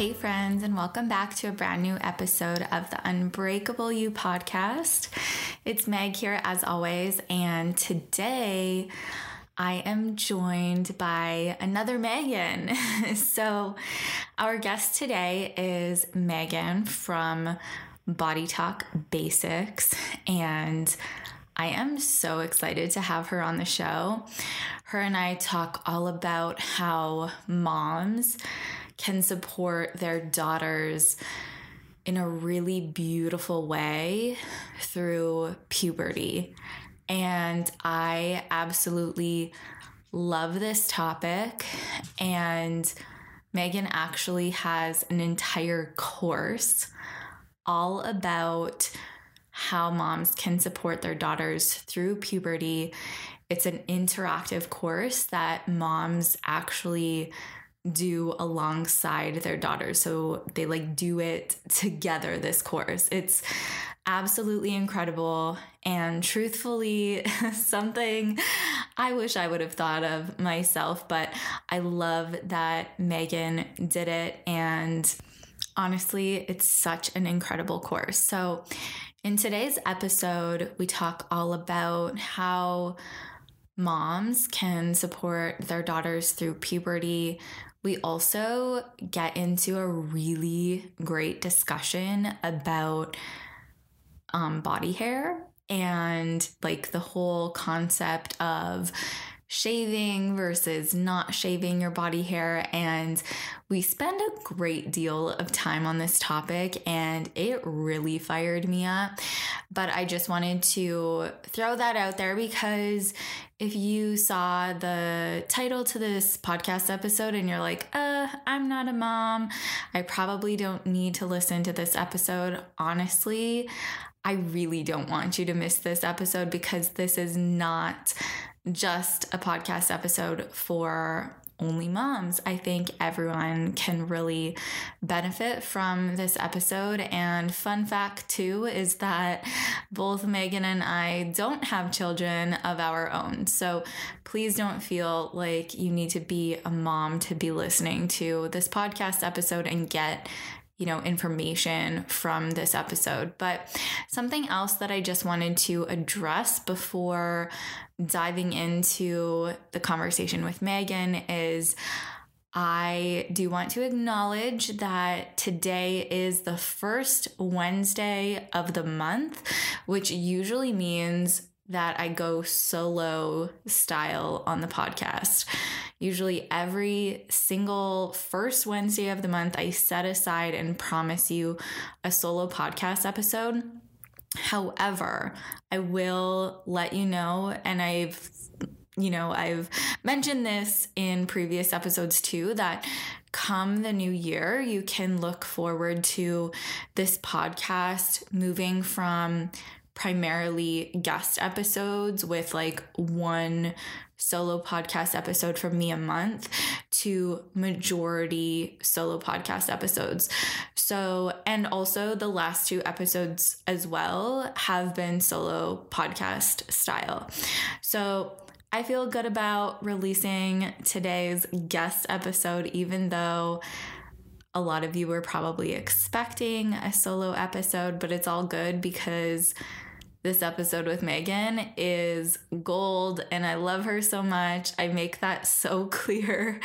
Hey, friends, and welcome back to a brand new episode of the Unbreakable You podcast. It's Meg here, as always, and today I am joined by another Megan. so, our guest today is Megan from Body Talk Basics, and I am so excited to have her on the show. Her and I talk all about how moms can support their daughters in a really beautiful way through puberty. And I absolutely love this topic. And Megan actually has an entire course all about how moms can support their daughters through puberty. It's an interactive course that moms actually do alongside their daughters. So they like do it together, this course. It's absolutely incredible and truthfully something I wish I would have thought of myself, but I love that Megan did it. And honestly, it's such an incredible course. So in today's episode, we talk all about how moms can support their daughters through puberty we also get into a really great discussion about um, body hair and like the whole concept of shaving versus not shaving your body hair. And we spend a great deal of time on this topic, and it really fired me up. But I just wanted to throw that out there because if you saw the title to this podcast episode and you're like, uh, I'm not a mom, I probably don't need to listen to this episode. Honestly, I really don't want you to miss this episode because this is not just a podcast episode for only moms. I think everyone can really benefit from this episode. And fun fact, too, is that both Megan and I don't have children of our own. So please don't feel like you need to be a mom to be listening to this podcast episode and get you know, information from this episode. But something else that I just wanted to address before diving into the conversation with Megan is I do want to acknowledge that today is the first Wednesday of the month, which usually means that I go solo style on the podcast. Usually, every single first Wednesday of the month, I set aside and promise you a solo podcast episode. However, I will let you know, and I've you know, I've mentioned this in previous episodes too that come the new year, you can look forward to this podcast moving from primarily guest episodes with like one solo podcast episode from me a month to majority solo podcast episodes. So, and also the last two episodes as well have been solo podcast style. So, I feel good about releasing today's guest episode, even though a lot of you were probably expecting a solo episode, but it's all good because this episode with Megan is gold and I love her so much. I make that so clear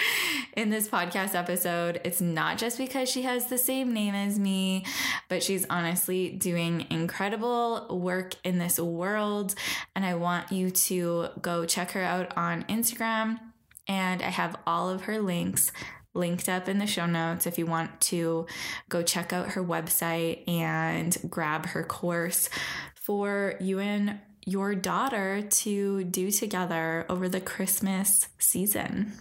in this podcast episode. It's not just because she has the same name as me, but she's honestly doing incredible work in this world. And I want you to go check her out on Instagram. And I have all of her links linked up in the show notes if you want to go check out her website and grab her course for you and your daughter to do together over the Christmas season.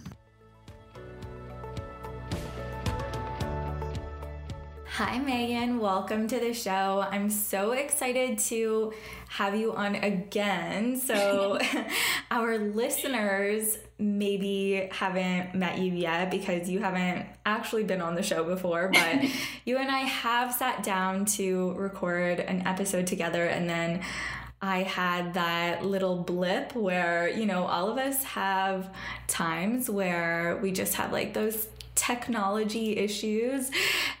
Hi, Megan. Welcome to the show. I'm so excited to have you on again. So, our listeners maybe haven't met you yet because you haven't actually been on the show before, but you and I have sat down to record an episode together and then I had that little blip where, you know, all of us have times where we just have like those technology issues.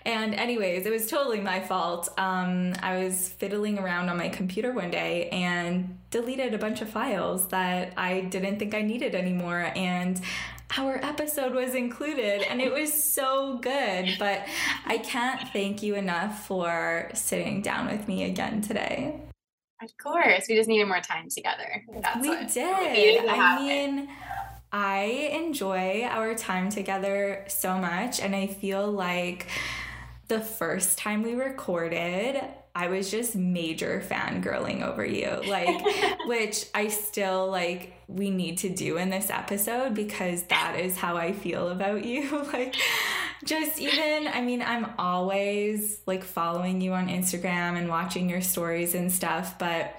And, anyways, it was totally my fault. Um, I was fiddling around on my computer one day and deleted a bunch of files that I didn't think I needed anymore. And our episode was included and it was so good. But I can't thank you enough for sitting down with me again today. Of course, we just needed more time together. That's we did. I mean, I enjoy our time together so much, and I feel like the first time we recorded, I was just major fangirling over you. Like, which I still like, we need to do in this episode because that is how I feel about you. like, just even, I mean, I'm always like following you on Instagram and watching your stories and stuff, but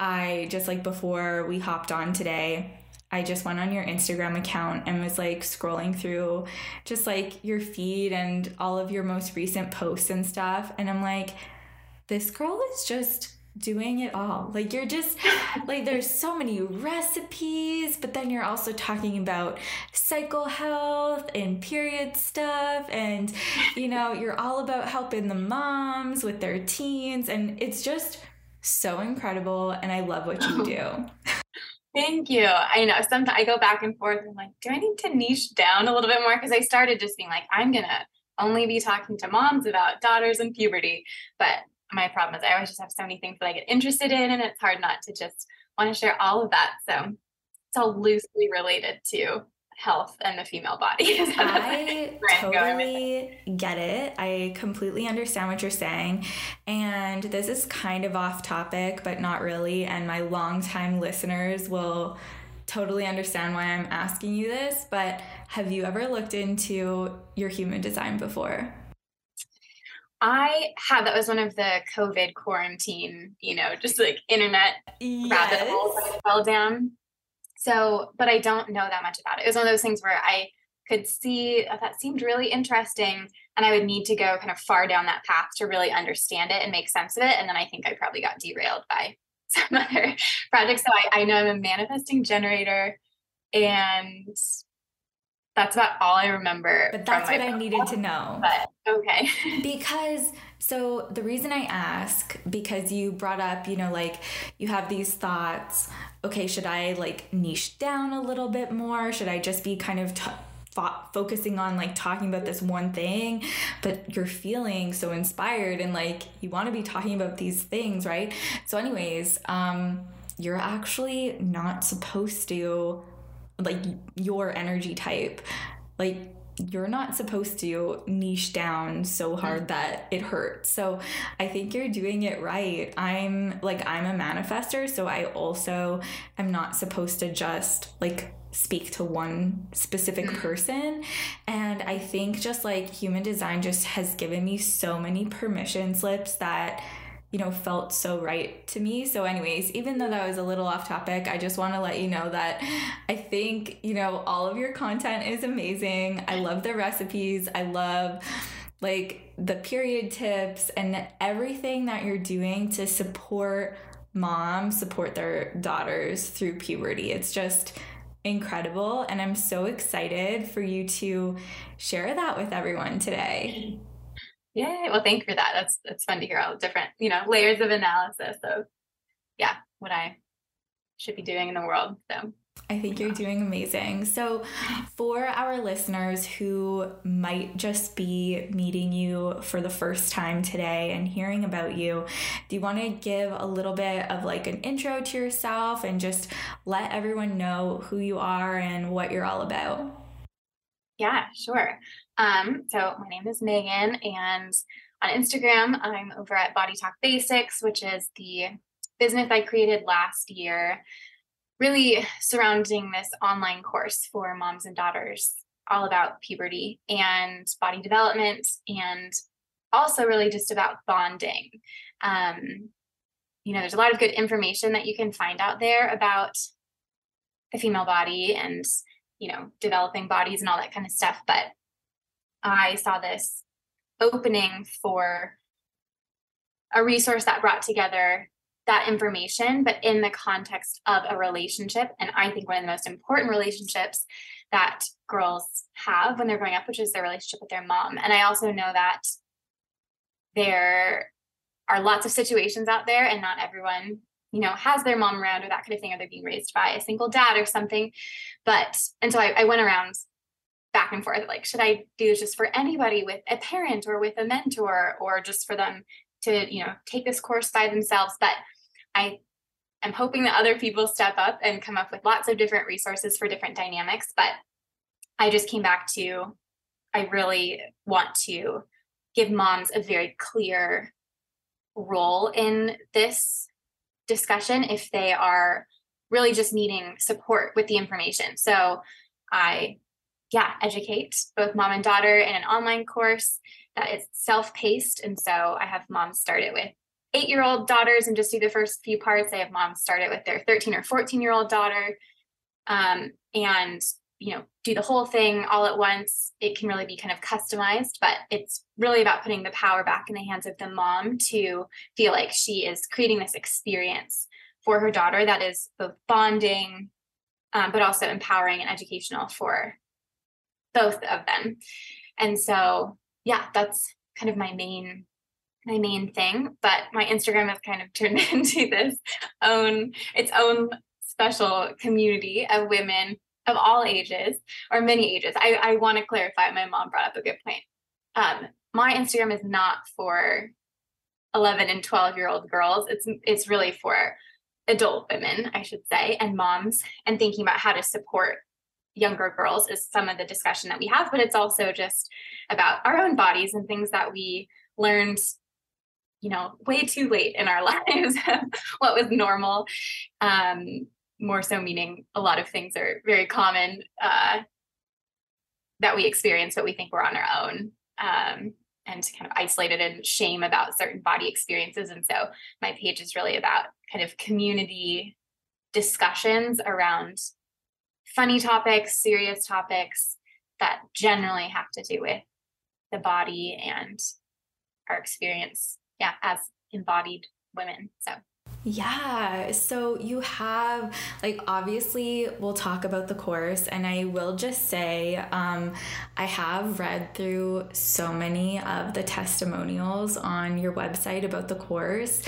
I just like before we hopped on today, I just went on your Instagram account and was like scrolling through just like your feed and all of your most recent posts and stuff. And I'm like, this girl is just doing it all. Like you're just like there's so many recipes, but then you're also talking about cycle health and period stuff and you know, you're all about helping the moms with their teens and it's just so incredible and I love what you do. Thank you. I know sometimes I go back and forth. I'm like, do I need to niche down a little bit more? Because I started just being like, I'm gonna only be talking to moms about daughters and puberty. But my problem is I always just have so many things that I get interested in, and it's hard not to just want to share all of that. So it's all loosely related to health and the female body. I totally get it. I completely understand what you're saying. And this is kind of off topic, but not really. And my longtime listeners will totally understand why I'm asking you this. But have you ever looked into your human design before? I have. That was one of the COVID quarantine, you know, just like internet yes. rabbit holes that I fell down. So, but I don't know that much about it. It was one of those things where I could see that seemed really interesting and I would need to go kind of far down that path to really understand it and make sense of it. And then I think I probably got derailed by some other projects. So I, I know I'm a manifesting generator and that's about all I remember. But that's what I needed to know. But okay. because so the reason I ask because you brought up, you know, like you have these thoughts, okay, should I like niche down a little bit more? Should I just be kind of t- fo- focusing on like talking about this one thing, but you're feeling so inspired and like you want to be talking about these things, right? So anyways, um you're actually not supposed to like your energy type like you're not supposed to niche down so hard that it hurts. So I think you're doing it right. I'm like, I'm a manifester, so I also am not supposed to just like speak to one specific mm. person. And I think just like human design just has given me so many permission slips that you know, felt so right to me. So, anyways, even though that was a little off topic, I just want to let you know that I think, you know, all of your content is amazing. I love the recipes. I love like the period tips and everything that you're doing to support moms, support their daughters through puberty. It's just incredible. And I'm so excited for you to share that with everyone today. Yeah. Well, thank you for that. That's that's fun to hear all the different, you know, layers of analysis of yeah, what I should be doing in the world. So I think you're doing amazing. So, for our listeners who might just be meeting you for the first time today and hearing about you, do you want to give a little bit of like an intro to yourself and just let everyone know who you are and what you're all about? Yeah, sure. Um, so my name is Megan, and on Instagram, I'm over at Body Talk Basics, which is the business I created last year, really surrounding this online course for moms and daughters, all about puberty and body development and also really just about bonding. Um, you know, there's a lot of good information that you can find out there about the female body and, you know, developing bodies and all that kind of stuff. But I saw this opening for a resource that brought together that information, but in the context of a relationship. And I think one of the most important relationships that girls have when they're growing up, which is their relationship with their mom. And I also know that there are lots of situations out there, and not everyone, you know, has their mom around or that kind of thing, or they're being raised by a single dad or something. But, and so I, I went around back and forth like, should I do this just for anybody with a parent or with a mentor, or just for them to, you know, take this course by themselves? But I am hoping that other people step up and come up with lots of different resources for different dynamics. But I just came back to, I really want to give moms a very clear role in this discussion if they are really just needing support with the information. So I, yeah, educate both mom and daughter in an online course that is self paced. And so I have moms start it with eight year old daughters and just do the first few parts. I have moms start it with their 13 or 14 year old daughter. Um, and you know do the whole thing all at once it can really be kind of customized but it's really about putting the power back in the hands of the mom to feel like she is creating this experience for her daughter that is both bonding um, but also empowering and educational for both of them and so yeah that's kind of my main my main thing but my instagram has kind of turned into this own its own special community of women of all ages or many ages. I, I want to clarify, my mom brought up a good point. Um, my Instagram is not for 11 and 12 year old girls. It's it's really for adult women, I should say, and moms and thinking about how to support younger girls is some of the discussion that we have, but it's also just about our own bodies and things that we learned you know way too late in our lives what was normal um, more so meaning a lot of things are very common uh, that we experience, but we think we're on our own. Um, and kind of isolated and shame about certain body experiences. And so my page is really about kind of community discussions around funny topics, serious topics that generally have to do with the body and our experience, yeah, as embodied women. So yeah. So you have, like, obviously, we'll talk about the course, and I will just say, um, I have read through so many of the testimonials on your website about the course,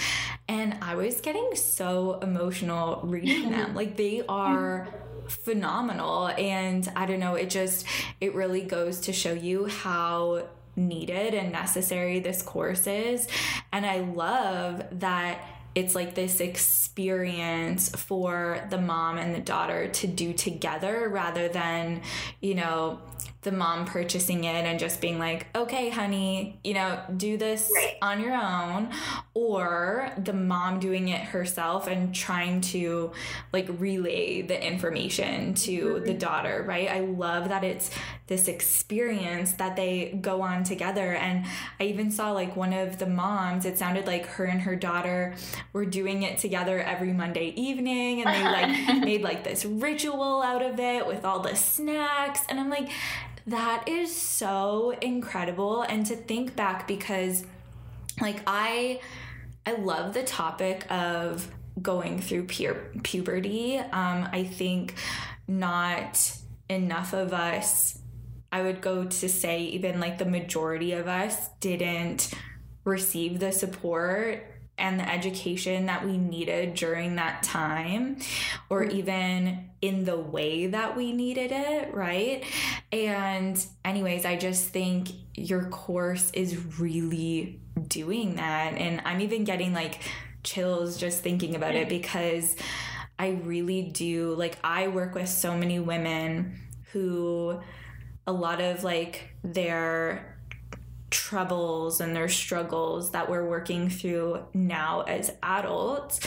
and I was getting so emotional reading them. like, they are phenomenal. And I don't know, it just, it really goes to show you how needed and necessary this course is. And I love that it's like this experience for the mom and the daughter to do together rather than, you know, the mom purchasing it and just being like, okay, honey, you know, do this right. on your own, or the mom doing it herself and trying to like relay the information to mm-hmm. the daughter, right? I love that it's this experience that they go on together. And I even saw like one of the moms, it sounded like her and her daughter were doing it together every Monday evening and they like made like this ritual out of it with all the snacks. And I'm like, that is so incredible. And to think back because like I I love the topic of going through pu- puberty. Um, I think not enough of us, I would go to say, even like the majority of us didn't receive the support and the education that we needed during that time, or mm-hmm. even in the way that we needed it, right? And, anyways, I just think your course is really doing that. And I'm even getting like chills just thinking about it because I really do. Like, I work with so many women who a lot of like their troubles and their struggles that we're working through now as adults,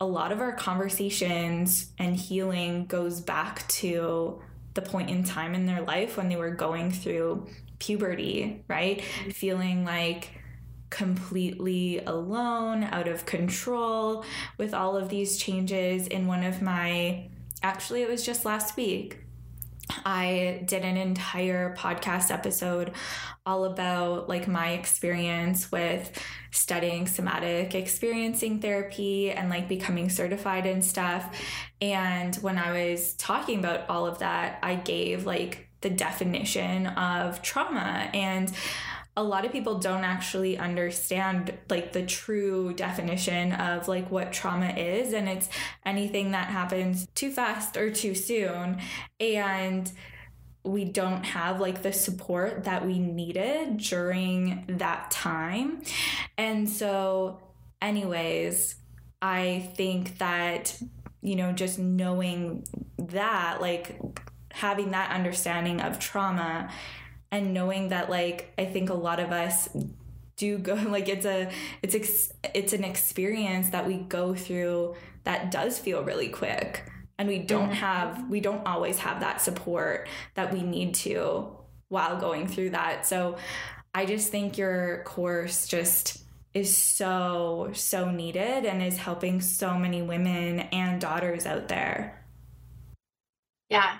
a lot of our conversations and healing goes back to the point in time in their life when they were going through puberty, right? Feeling like completely alone, out of control with all of these changes. In one of my, actually, it was just last week, I did an entire podcast episode all about like my experience with studying somatic experiencing therapy and like becoming certified and stuff. And when I was talking about all of that, I gave like the definition of trauma and a lot of people don't actually understand like the true definition of like what trauma is and it's anything that happens too fast or too soon and we don't have like the support that we needed during that time. And so anyways i think that you know just knowing that like having that understanding of trauma and knowing that like I think a lot of us do go like it's a it's ex, it's an experience that we go through that does feel really quick. And we don't mm-hmm. have we don't always have that support that we need to while going through that. So i just think your course just is so so needed and is helping so many women and daughters out there. Yeah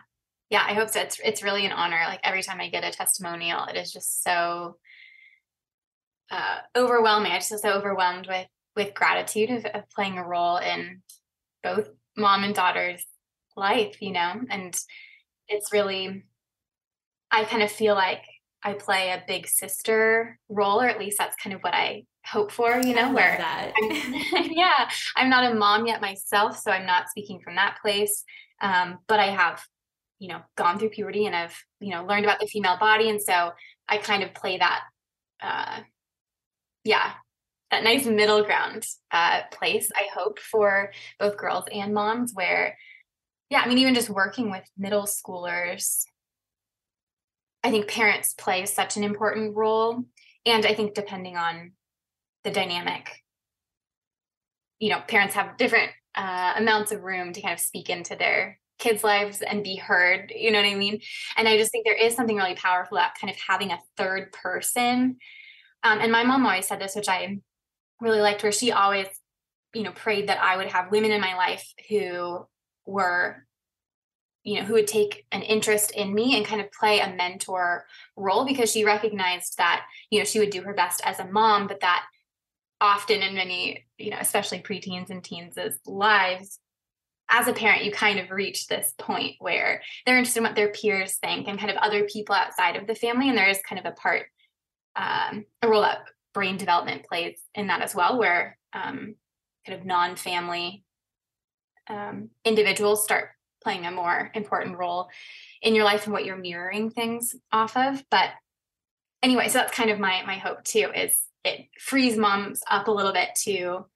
yeah, I hope so. It's it's really an honor. Like every time I get a testimonial, it is just so uh, overwhelming. I just feel so overwhelmed with with gratitude of, of playing a role in both mom and daughter's life, you know. And it's really, I kind of feel like I play a big sister role, or at least that's kind of what I hope for, you know, where that. I'm, yeah, I'm not a mom yet myself, so I'm not speaking from that place. Um, but I have you know gone through puberty and i've you know learned about the female body and so i kind of play that uh yeah that nice middle ground uh place i hope for both girls and moms where yeah i mean even just working with middle schoolers i think parents play such an important role and i think depending on the dynamic you know parents have different uh, amounts of room to kind of speak into their kids' lives and be heard. You know what I mean? And I just think there is something really powerful about kind of having a third person. Um, and my mom always said this, which I really liked, where she always, you know, prayed that I would have women in my life who were you know who would take an interest in me and kind of play a mentor role because she recognized that you know she would do her best as a mom but that often in many you know especially preteens and teens' lives as a parent, you kind of reach this point where they're interested in what their peers think and kind of other people outside of the family. And there is kind of a part, um, a role that brain development plays in that as well, where um, kind of non family um, individuals start playing a more important role in your life and what you're mirroring things off of. But anyway, so that's kind of my my hope too is it frees moms up a little bit to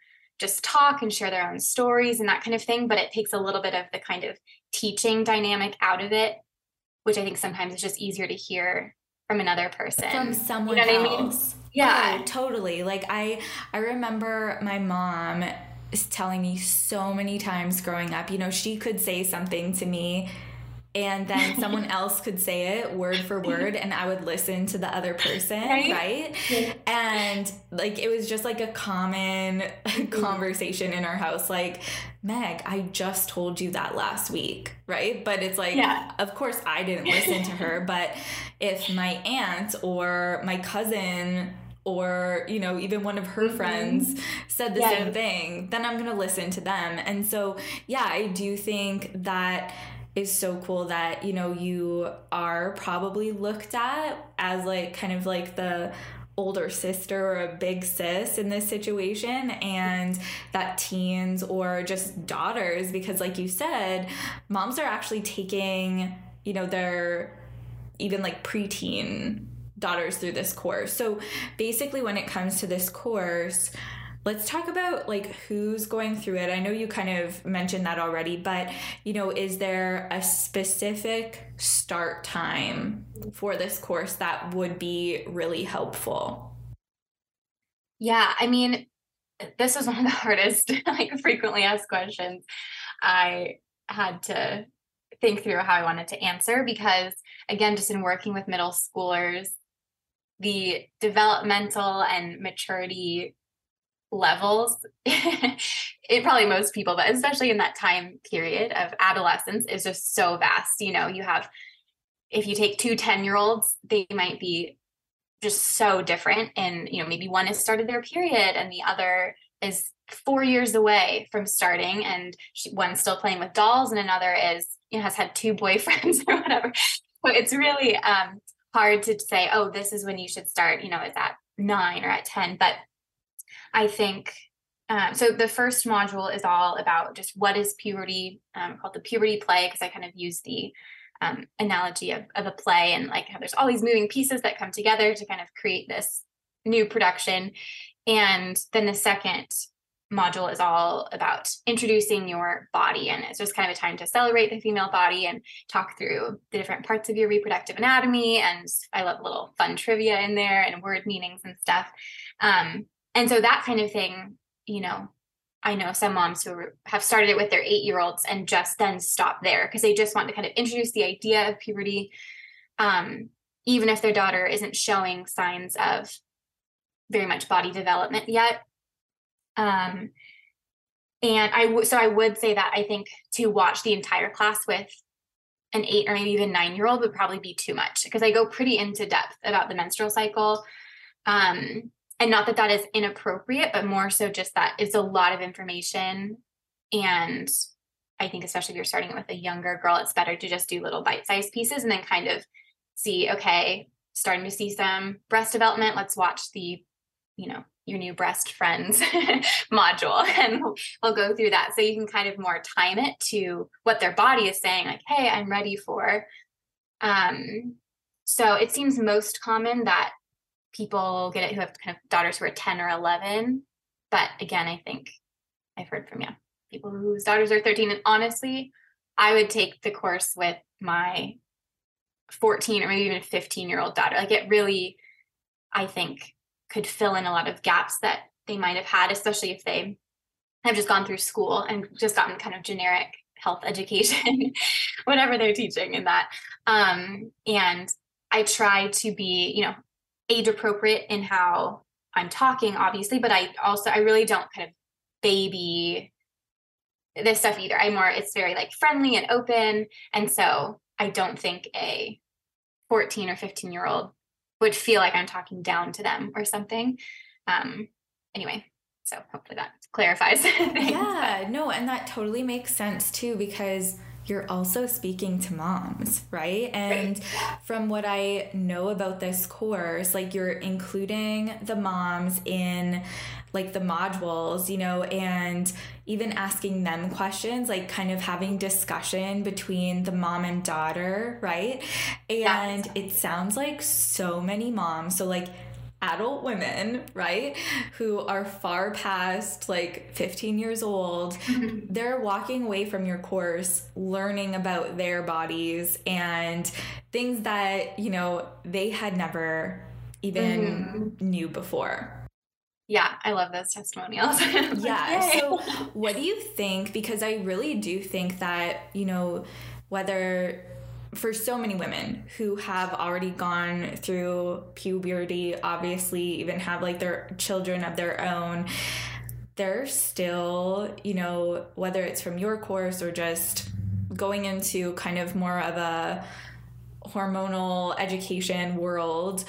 just talk and share their own stories and that kind of thing, but it takes a little bit of the kind of teaching dynamic out of it, which I think sometimes is just easier to hear from another person. From someone you know else. I mean? Yeah. Oh, totally. Like I I remember my mom is telling me so many times growing up, you know, she could say something to me and then someone else could say it word for word and i would listen to the other person right, right? Yeah. and like it was just like a common conversation in our house like meg i just told you that last week right but it's like yeah. of course i didn't listen to her but if my aunt or my cousin or you know even one of her mm-hmm. friends said the yeah. same thing then i'm going to listen to them and so yeah i do think that is so cool that you know you are probably looked at as like kind of like the older sister or a big sis in this situation and that teens or just daughters because like you said moms are actually taking you know their even like preteen daughters through this course. So basically when it comes to this course let's talk about like who's going through it. I know you kind of mentioned that already, but you know, is there a specific start time for this course that would be really helpful? Yeah, I mean, this is one of the hardest, like frequently asked questions I had to think through how I wanted to answer because again, just in working with middle schoolers, the developmental and maturity levels it probably most people but especially in that time period of adolescence is just so vast. You know you have if you take two 10 year olds they might be just so different and you know maybe one has started their period and the other is four years away from starting and one's still playing with dolls and another is you know has had two boyfriends or whatever. So it's really um, hard to say oh this is when you should start you know is at nine or at 10 but I think um, so. The first module is all about just what is puberty, um, called the puberty play, because I kind of use the um, analogy of, of a play and like how there's all these moving pieces that come together to kind of create this new production. And then the second module is all about introducing your body and it's just kind of a time to celebrate the female body and talk through the different parts of your reproductive anatomy and i love little fun trivia in there and word meanings and stuff um, and so that kind of thing you know i know some moms who have started it with their eight year olds and just then stop there because they just want to kind of introduce the idea of puberty um, even if their daughter isn't showing signs of very much body development yet um, and I w- so I would say that I think to watch the entire class with an eight or maybe even nine year old would probably be too much because I go pretty into depth about the menstrual cycle. Um, and not that that is inappropriate but more so just that it's a lot of information. And i think especially if you're starting with a younger girl it's better to just do little bite-sized pieces and then kind of see okay starting to see some breast development. Let's watch the you know your new breast friends module and we'll go through that. So you can kind of more time it to what their body is saying like hey i'm ready for um so it seems most common that people get it who have kind of daughters who are 10 or 11. But again, I think I've heard from yeah, people whose daughters are 13. And honestly, I would take the course with my 14 or maybe even 15 year old daughter. Like it really, I think, could fill in a lot of gaps that they might have had, especially if they have just gone through school and just gotten kind of generic health education, whatever they're teaching in that. Um, and I try to be, you know, age appropriate in how I'm talking, obviously, but I also I really don't kind of baby this stuff either. I'm more it's very like friendly and open. And so I don't think a 14 or 15 year old would feel like I'm talking down to them or something. Um anyway, so hopefully that clarifies things. Yeah, no, and that totally makes sense too because you're also speaking to moms, right? And from what I know about this course, like you're including the moms in like the modules, you know, and even asking them questions, like kind of having discussion between the mom and daughter, right? And it sounds like so many moms. So, like, adult women, right, who are far past like 15 years old, mm-hmm. they're walking away from your course learning about their bodies and things that, you know, they had never even mm-hmm. knew before. Yeah, I love those testimonials. yeah. So, what do you think? Because I really do think that, you know, whether for so many women who have already gone through puberty, obviously, even have like their children of their own, they're still, you know, whether it's from your course or just going into kind of more of a hormonal education world,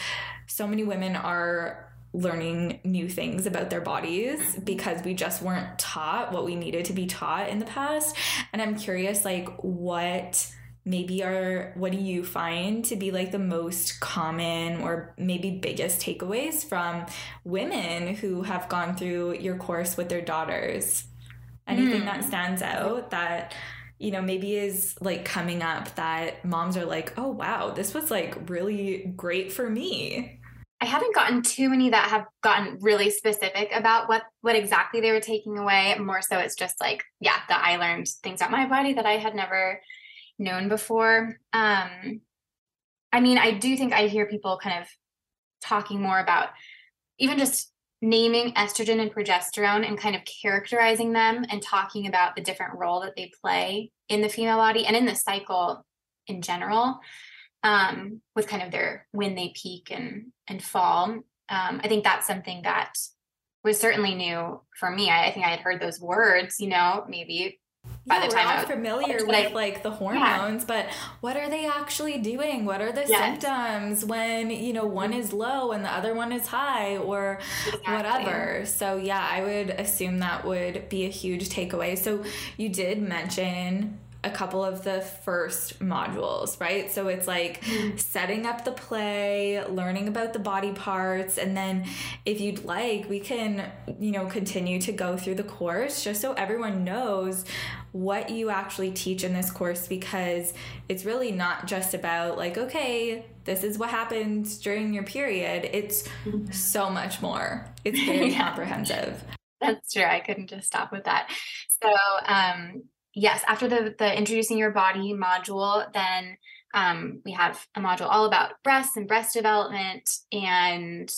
so many women are learning new things about their bodies mm-hmm. because we just weren't taught what we needed to be taught in the past. And I'm curious, like, what maybe are what do you find to be like the most common or maybe biggest takeaways from women who have gone through your course with their daughters anything mm. that stands out that you know maybe is like coming up that moms are like oh wow this was like really great for me I haven't gotten too many that have gotten really specific about what what exactly they were taking away. More so, it's just like, yeah, that I learned things about my body that I had never known before. Um, I mean, I do think I hear people kind of talking more about even just naming estrogen and progesterone and kind of characterizing them and talking about the different role that they play in the female body and in the cycle in general. um, with kind of their when they peak and and fall. Um, I think that's something that was certainly new for me. I, I think I had heard those words, you know, maybe by yeah, the time we're all familiar with like the hormones, yeah. but what are they actually doing? What are the yes. symptoms when you know one is low and the other one is high or exactly. whatever? So yeah, I would assume that would be a huge takeaway. So you did mention a couple of the first modules, right? So it's like mm-hmm. setting up the play, learning about the body parts, and then if you'd like, we can, you know, continue to go through the course just so everyone knows what you actually teach in this course because it's really not just about like, okay, this is what happens during your period. It's so much more. It's very yeah. comprehensive. That's true. I couldn't just stop with that. So, um, yes, after the the introducing your body module, then um, we have a module all about breasts and breast development, and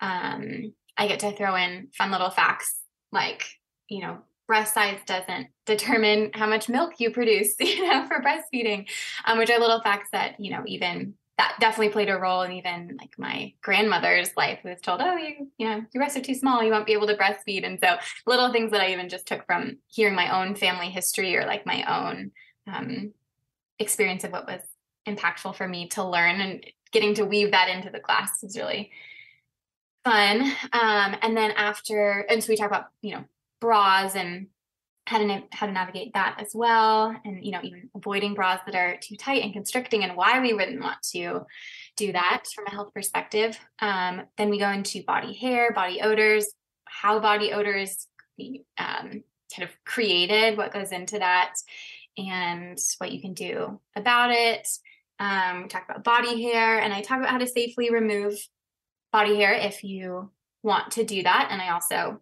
um, I get to throw in fun little facts like you know breast size doesn't determine how much milk you produce you know for breastfeeding um, which are little facts that you know even that definitely played a role in even like my grandmother's life who was told, oh, you, you know, your breasts are too small, you won't be able to breastfeed. And so little things that I even just took from hearing my own family history or like my own um, experience of what was impactful for me to learn and getting to weave that into the class was really fun. Um, and then after, and so we talk about, you know, bras and how to how to navigate that as well. And you know even avoiding bras that are too tight and constricting and why we wouldn't want to do that from a health perspective. Um, then we go into body hair body odors how body odors be um, kind of created what goes into that and what you can do about it. Um, we talk about body hair and i talk about how to safely remove body hair if you want to do that. And i also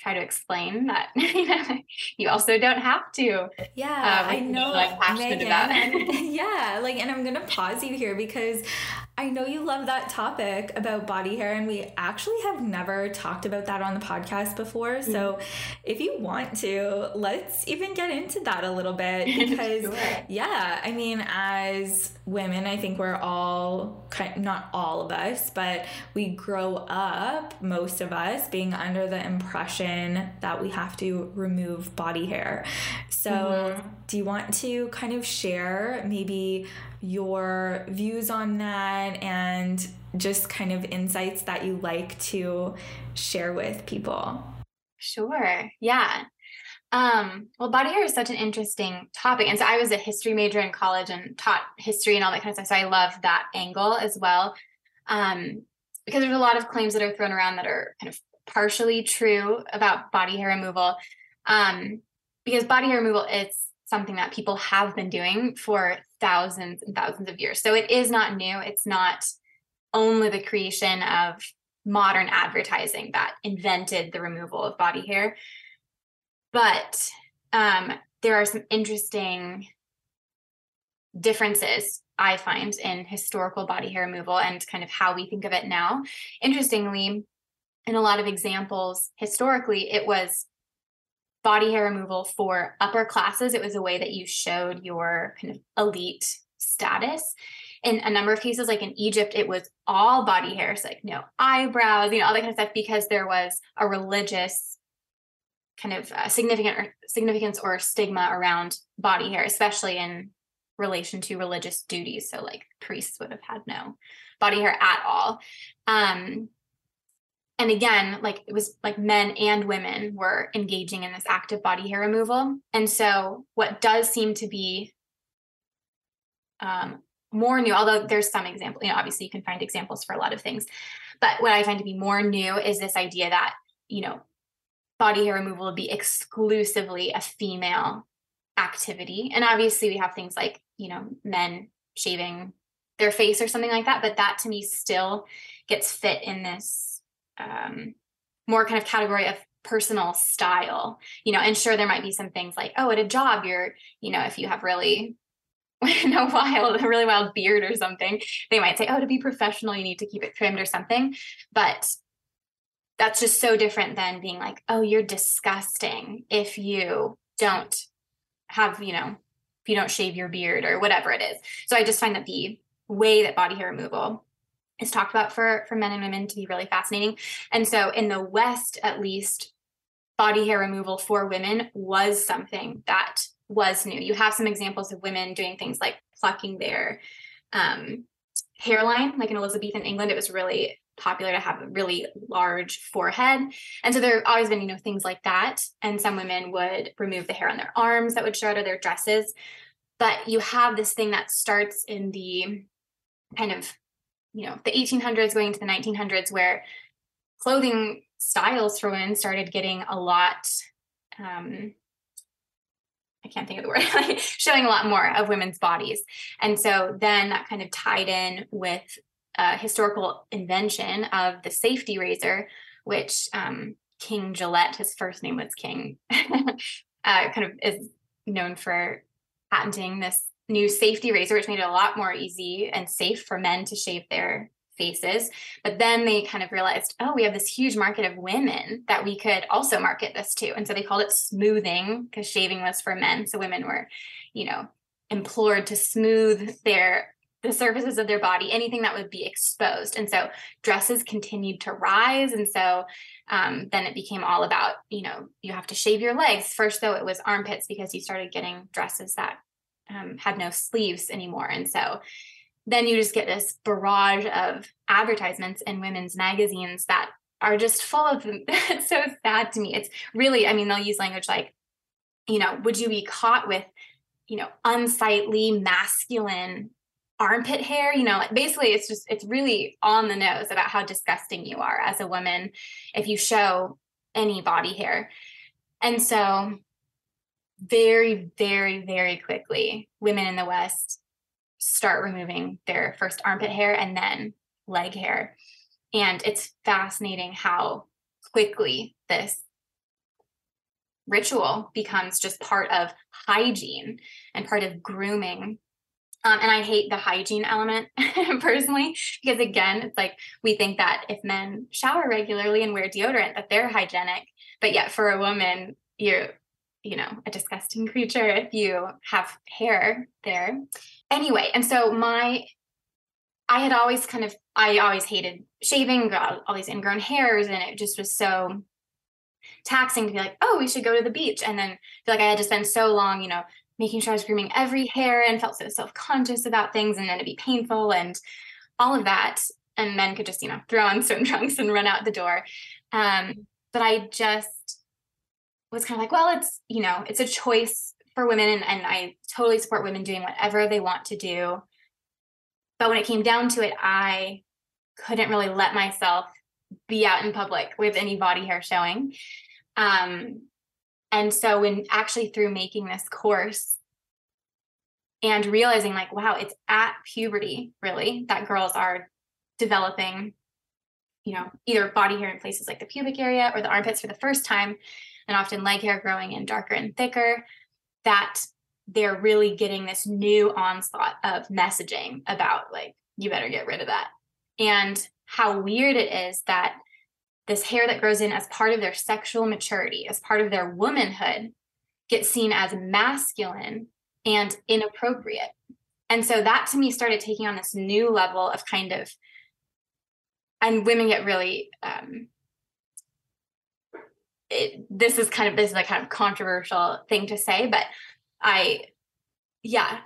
try to explain that you also don't have to. Yeah, um, I know. Megan, and, yeah, like, and I'm gonna pause you here because I know you love that topic about body hair, and we actually have never talked about that on the podcast before. Mm-hmm. So, if you want to, let's even get into that a little bit because, sure. yeah, I mean, as women, I think we're all kind not all of us, but we grow up, most of us, being under the impression that we have to remove body hair. So, mm-hmm. do you want to kind of share maybe your views on that and just kind of insights that you like to share with people. Sure. Yeah. Um, well, body hair is such an interesting topic. And so I was a history major in college and taught history and all that kind of stuff. So I love that angle as well. Um, because there's a lot of claims that are thrown around that are kind of partially true about body hair removal. Um, because body hair removal is something that people have been doing for thousands and thousands of years. So it is not new. It's not only the creation of modern advertising that invented the removal of body hair. But um, there are some interesting differences I find in historical body hair removal and kind of how we think of it now. Interestingly, in a lot of examples, historically, it was body hair removal for upper classes. It was a way that you showed your kind of elite status. In a number of cases, like in Egypt, it was all body hair, so like no eyebrows, you know, all that kind of stuff, because there was a religious kind of uh, significant or significance or stigma around body hair, especially in relation to religious duties. So like priests would have had no body hair at all. Um, and again like it was like men and women were engaging in this active body hair removal. And so what does seem to be um, more new although there's some example you know obviously you can find examples for a lot of things but what i find to be more new is this idea that you know body hair removal would be exclusively a female activity. And obviously we have things like you know men shaving their face or something like that but that to me still gets fit in this um, more kind of category of personal style you know and sure there might be some things like oh at a job you're you know if you have really no wild a really wild beard or something they might say oh to be professional you need to keep it trimmed or something. But that's just so different than being like oh you're disgusting if you don't have you know if you don't shave your beard or whatever it is. So i just find that the way that body hair removal is talked about for for men and women to be really fascinating. And so in the West, at least, body hair removal for women was something that was new. You have some examples of women doing things like plucking their um, hairline, like in Elizabethan England, it was really popular to have a really large forehead. And so there have always been, you know, things like that. And some women would remove the hair on their arms that would show out of their dresses. But you have this thing that starts in the kind of, you know, the 1800s going into the 1900s where clothing styles for women started getting a lot um, I can't think of the word, showing a lot more of women's bodies. And so then that kind of tied in with a historical invention of the safety razor, which um, King Gillette, his first name was King, uh, kind of is known for patenting this new safety razor, which made it a lot more easy and safe for men to shave their faces. But then they kind of realized, oh, we have this huge market of women that we could also market this to. And so they called it smoothing because shaving was for men. So women were, you know, implored to smooth their the surfaces of their body, anything that would be exposed. And so dresses continued to rise. And so um, then it became all about, you know, you have to shave your legs. First, though, it was armpits because you started getting dresses that um, had no sleeves anymore. And so then you just get this barrage of advertisements in women's magazines that are just full of it's so sad to me. It's really i mean they'll use language like you know would you be caught with you know unsightly masculine armpit hair? You know basically it's just it's really on the nose about how disgusting you are as a woman if you show any body hair. And so very very very quickly women in the west start removing their first armpit hair and then leg hair. And it's fascinating how quickly this ritual becomes just part of hygiene and part of grooming. Um, and I hate the hygiene element personally, because again, it's like we think that if men shower regularly and wear deodorant, that they're hygienic. But yet, for a woman, you're, you know, a disgusting creature if you have hair there anyway, and so my I had always kind of I always hated shaving, got all these ingrown hairs, and it just was so taxing to be like, oh, we should go to the beach, and then feel like I had to spend so long, you know, making sure I was grooming every hair and felt so self conscious about things, and then it'd be painful and all of that. And men could just, you know, throw on swim trunks and run out the door. Um, but I just was kind of like, well, it's you know, it's a choice for women and, and I totally support women doing whatever they want to do. But when it came down to it, I couldn't really let myself be out in public with any body hair showing. Um, and so when actually through making this course and realizing like, wow, it's at puberty really that girls are developing, you know, either body hair in places like the pubic area or the armpits for the first time, and often leg hair growing in darker and thicker that they're really getting this new onslaught of messaging about like you better get rid of that. And how weird it is that this hair that grows in as part of their sexual maturity as part of their womanhood gets seen as masculine and inappropriate. And so that to me started taking on this new level of kind of and women get really um, it, this is kind of this is a kind of controversial thing to say, but I, yeah,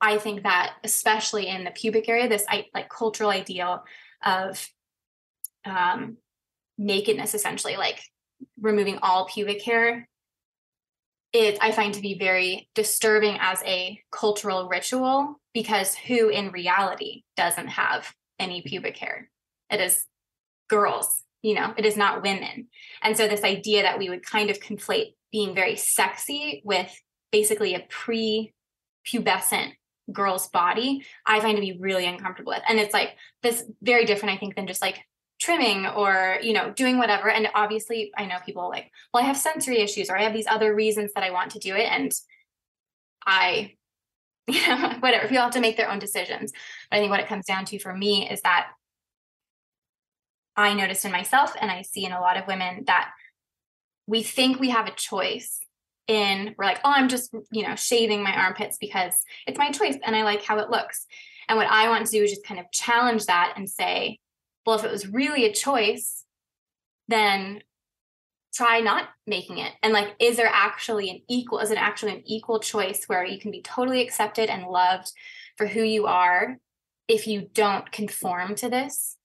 I think that especially in the pubic area, this like cultural ideal of um, nakedness, essentially like removing all pubic hair, it I find to be very disturbing as a cultural ritual because who in reality doesn't have any pubic hair? It is girls you know it is not women. And so this idea that we would kind of conflate being very sexy with basically a pre-pubescent girl's body i find to be really uncomfortable with. And it's like this very different i think than just like trimming or you know doing whatever. And obviously i know people like well i have sensory issues or i have these other reasons that i want to do it. And i you know whatever people have to make their own decisions. But i think what it comes down to for me is that I noticed in myself and I see in a lot of women that we think we have a choice in we're like, oh, I'm just, you know, shaving my armpits because it's my choice and I like how it looks. And what I want to do is just kind of challenge that and say, well, if it was really a choice, then try not making it. And like, is there actually an equal, is it actually an equal choice where you can be totally accepted and loved for who you are if you don't conform to this?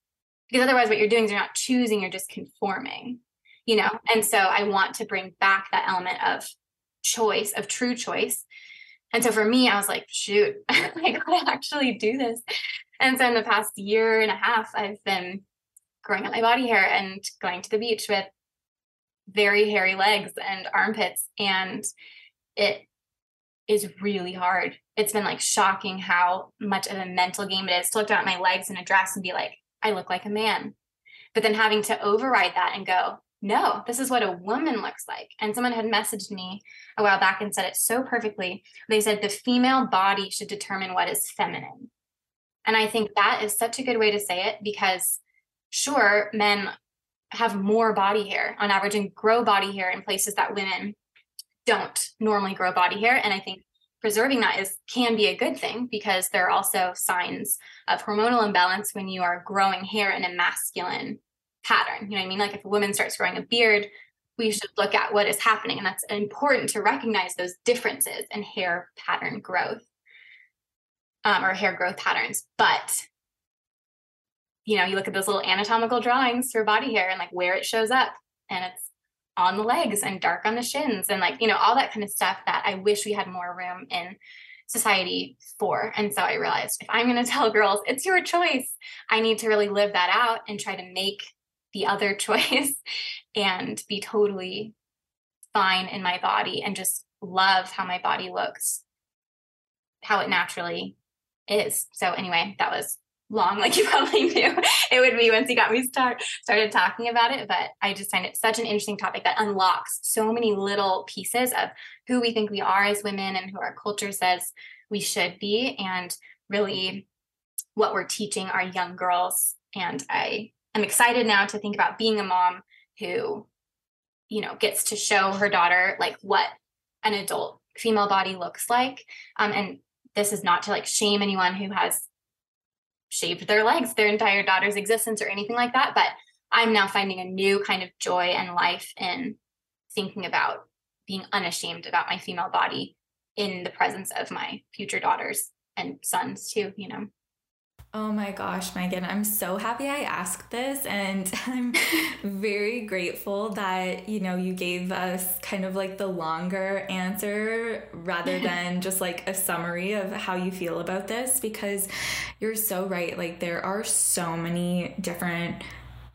Because otherwise, what you're doing is you're not choosing, you're just conforming, you know? And so I want to bring back that element of choice, of true choice. And so for me, I was like, shoot, I gotta actually do this. And so in the past year and a half, I've been growing out my body hair and going to the beach with very hairy legs and armpits. And it is really hard. It's been like shocking how much of a mental game it is to look down at my legs in a dress and be like, I look like a man. But then having to override that and go, no, this is what a woman looks like. And someone had messaged me a while back and said it so perfectly. They said the female body should determine what is feminine. And I think that is such a good way to say it because, sure, men have more body hair on average and grow body hair in places that women don't normally grow body hair. And I think preserving that is can be a good thing because there are also signs of hormonal imbalance when you are growing hair in a masculine pattern. You know what I mean? Like if a woman starts growing a beard, we should look at what is happening. And that's important to recognize those differences in hair pattern growth um, or hair growth patterns. But you know, you look at those little anatomical drawings for body hair and like where it shows up, and it's on the legs and dark on the shins, and like, you know, all that kind of stuff that I wish we had more room in society for. And so I realized if I'm going to tell girls, it's your choice, I need to really live that out and try to make the other choice and be totally fine in my body and just love how my body looks, how it naturally is. So anyway, that was long, like you probably knew it would be once you got me start started talking about it. But I just find it such an interesting topic that unlocks so many little pieces of who we think we are as women and who our culture says we should be, and really what we're teaching our young girls. And I am excited now to think about being a mom who, you know, gets to show her daughter like what an adult female body looks like. Um, and this is not to like shame anyone who has shaved their legs their entire daughter's existence or anything like that. But I'm now finding a new kind of joy and life in thinking about being unashamed about my female body in the presence of my future daughters and sons too, you know. Oh my gosh, Megan, I'm so happy I asked this and I'm very grateful that, you know, you gave us kind of like the longer answer rather than just like a summary of how you feel about this because you're so right. Like there are so many different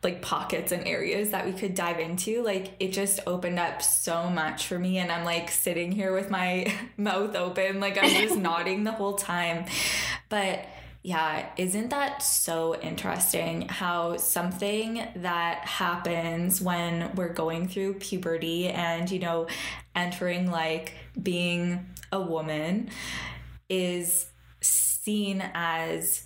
like pockets and areas that we could dive into like it just opened up so much for me and i'm like sitting here with my mouth open like i'm just nodding the whole time but yeah, isn't that so interesting how something that happens when we're going through puberty and, you know, entering like being a woman is seen as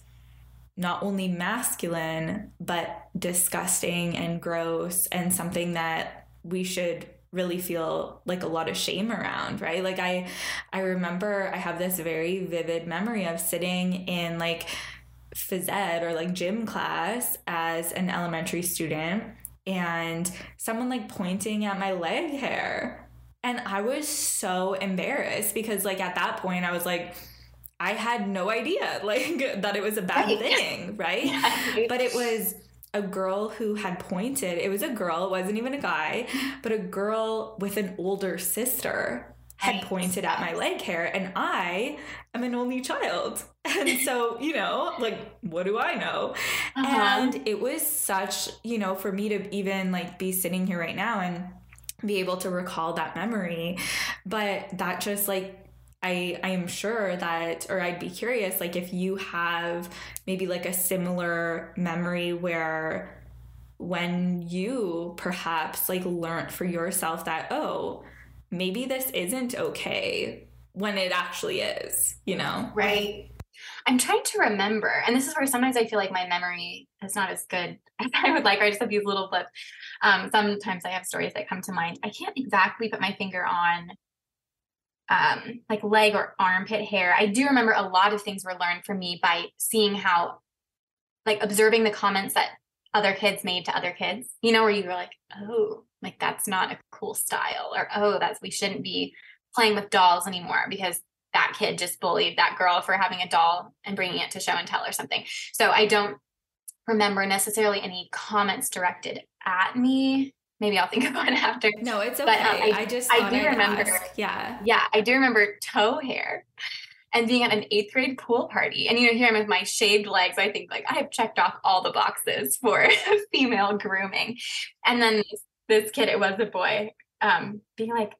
not only masculine, but disgusting and gross and something that we should really feel like a lot of shame around right? Like i i remember i have this very vivid memory of sitting in like phys ed or like gym class as an elementary student and someone like pointing at my leg hair. And i was so embarrassed because like at that point i was like i had no idea like that it was a bad thing right? Yeah. but it was a girl who had pointed. It was a girl, it wasn't even a guy, but a girl with an older sister had pointed at my leg hair and I am an only child. And so, you know, like what do I know? Uh-huh. And it was such, you know, for me to even like be sitting here right now and be able to recall that memory, but that just like I I am sure that or I'd be curious like if you have maybe like a similar memory where when you perhaps like learned for yourself that oh maybe this isn't okay when it actually is, you know. Right. I'm trying to remember, and this is where sometimes I feel like my memory is not as good as I would like. or I just have these little blips. Um, sometimes I have stories that come to mind. I can't exactly put my finger on um, like leg or armpit hair. I do remember a lot of things were learned for me by seeing how, like, observing the comments that other kids made to other kids, you know, where you were like, oh, like that's not a cool style, or oh, that's we shouldn't be playing with dolls anymore because that kid just bullied that girl for having a doll and bringing it to show and tell or something. So I don't remember necessarily any comments directed at me. Maybe I'll think about it after. No, it's okay. But, um, I, I, just I do I'd remember. Ask. Yeah, yeah, I do remember toe hair and being at an eighth grade pool party. And you know, here I'm with my shaved legs. I think like I have checked off all the boxes for female grooming. And then this, this kid, it was a boy, um, being like,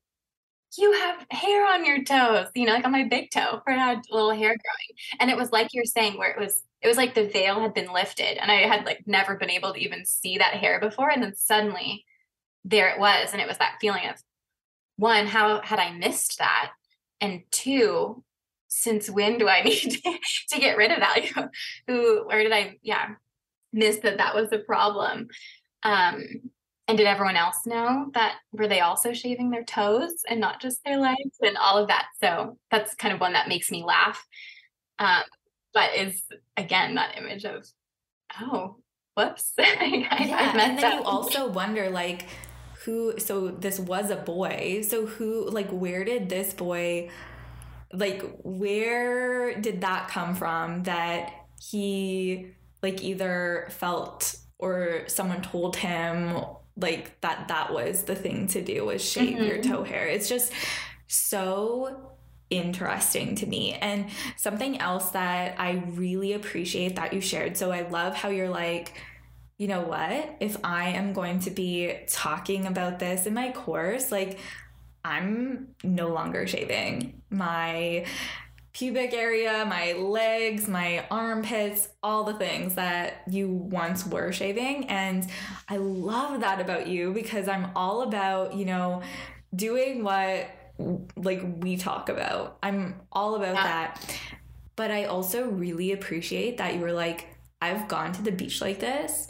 you have hair on your toes, you know, like on my big toe where I had a little hair growing. And it was like you're saying, where it was, it was like the veil had been lifted and I had like never been able to even see that hair before. And then suddenly there it was. And it was that feeling of one, how had I missed that? And two, since when do I need to, to get rid of that? Who, where did I, yeah, miss that that was the problem? Um, and did everyone else know that were they also shaving their toes and not just their legs and all of that? So that's kind of one that makes me laugh. Um, but is again that image of, oh, whoops. I, yeah, and then up. you also wonder like who so this was a boy. So who like where did this boy like where did that come from that he like either felt or someone told him like that that was the thing to do was shave mm-hmm. your toe hair it's just so interesting to me and something else that i really appreciate that you shared so i love how you're like you know what if i am going to be talking about this in my course like i'm no longer shaving my pubic area, my legs, my armpits, all the things that you once were shaving. And I love that about you because I'm all about, you know, doing what like we talk about. I'm all about yeah. that. But I also really appreciate that you were like, I've gone to the beach like this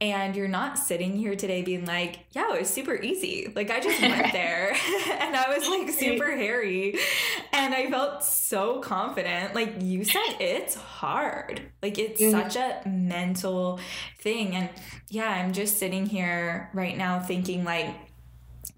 and you're not sitting here today being like, yeah, it was super easy. Like I just went there and I was like super hairy and I felt so confident. Like you said, it's hard. Like it's mm-hmm. such a mental thing. And yeah, I'm just sitting here right now thinking like,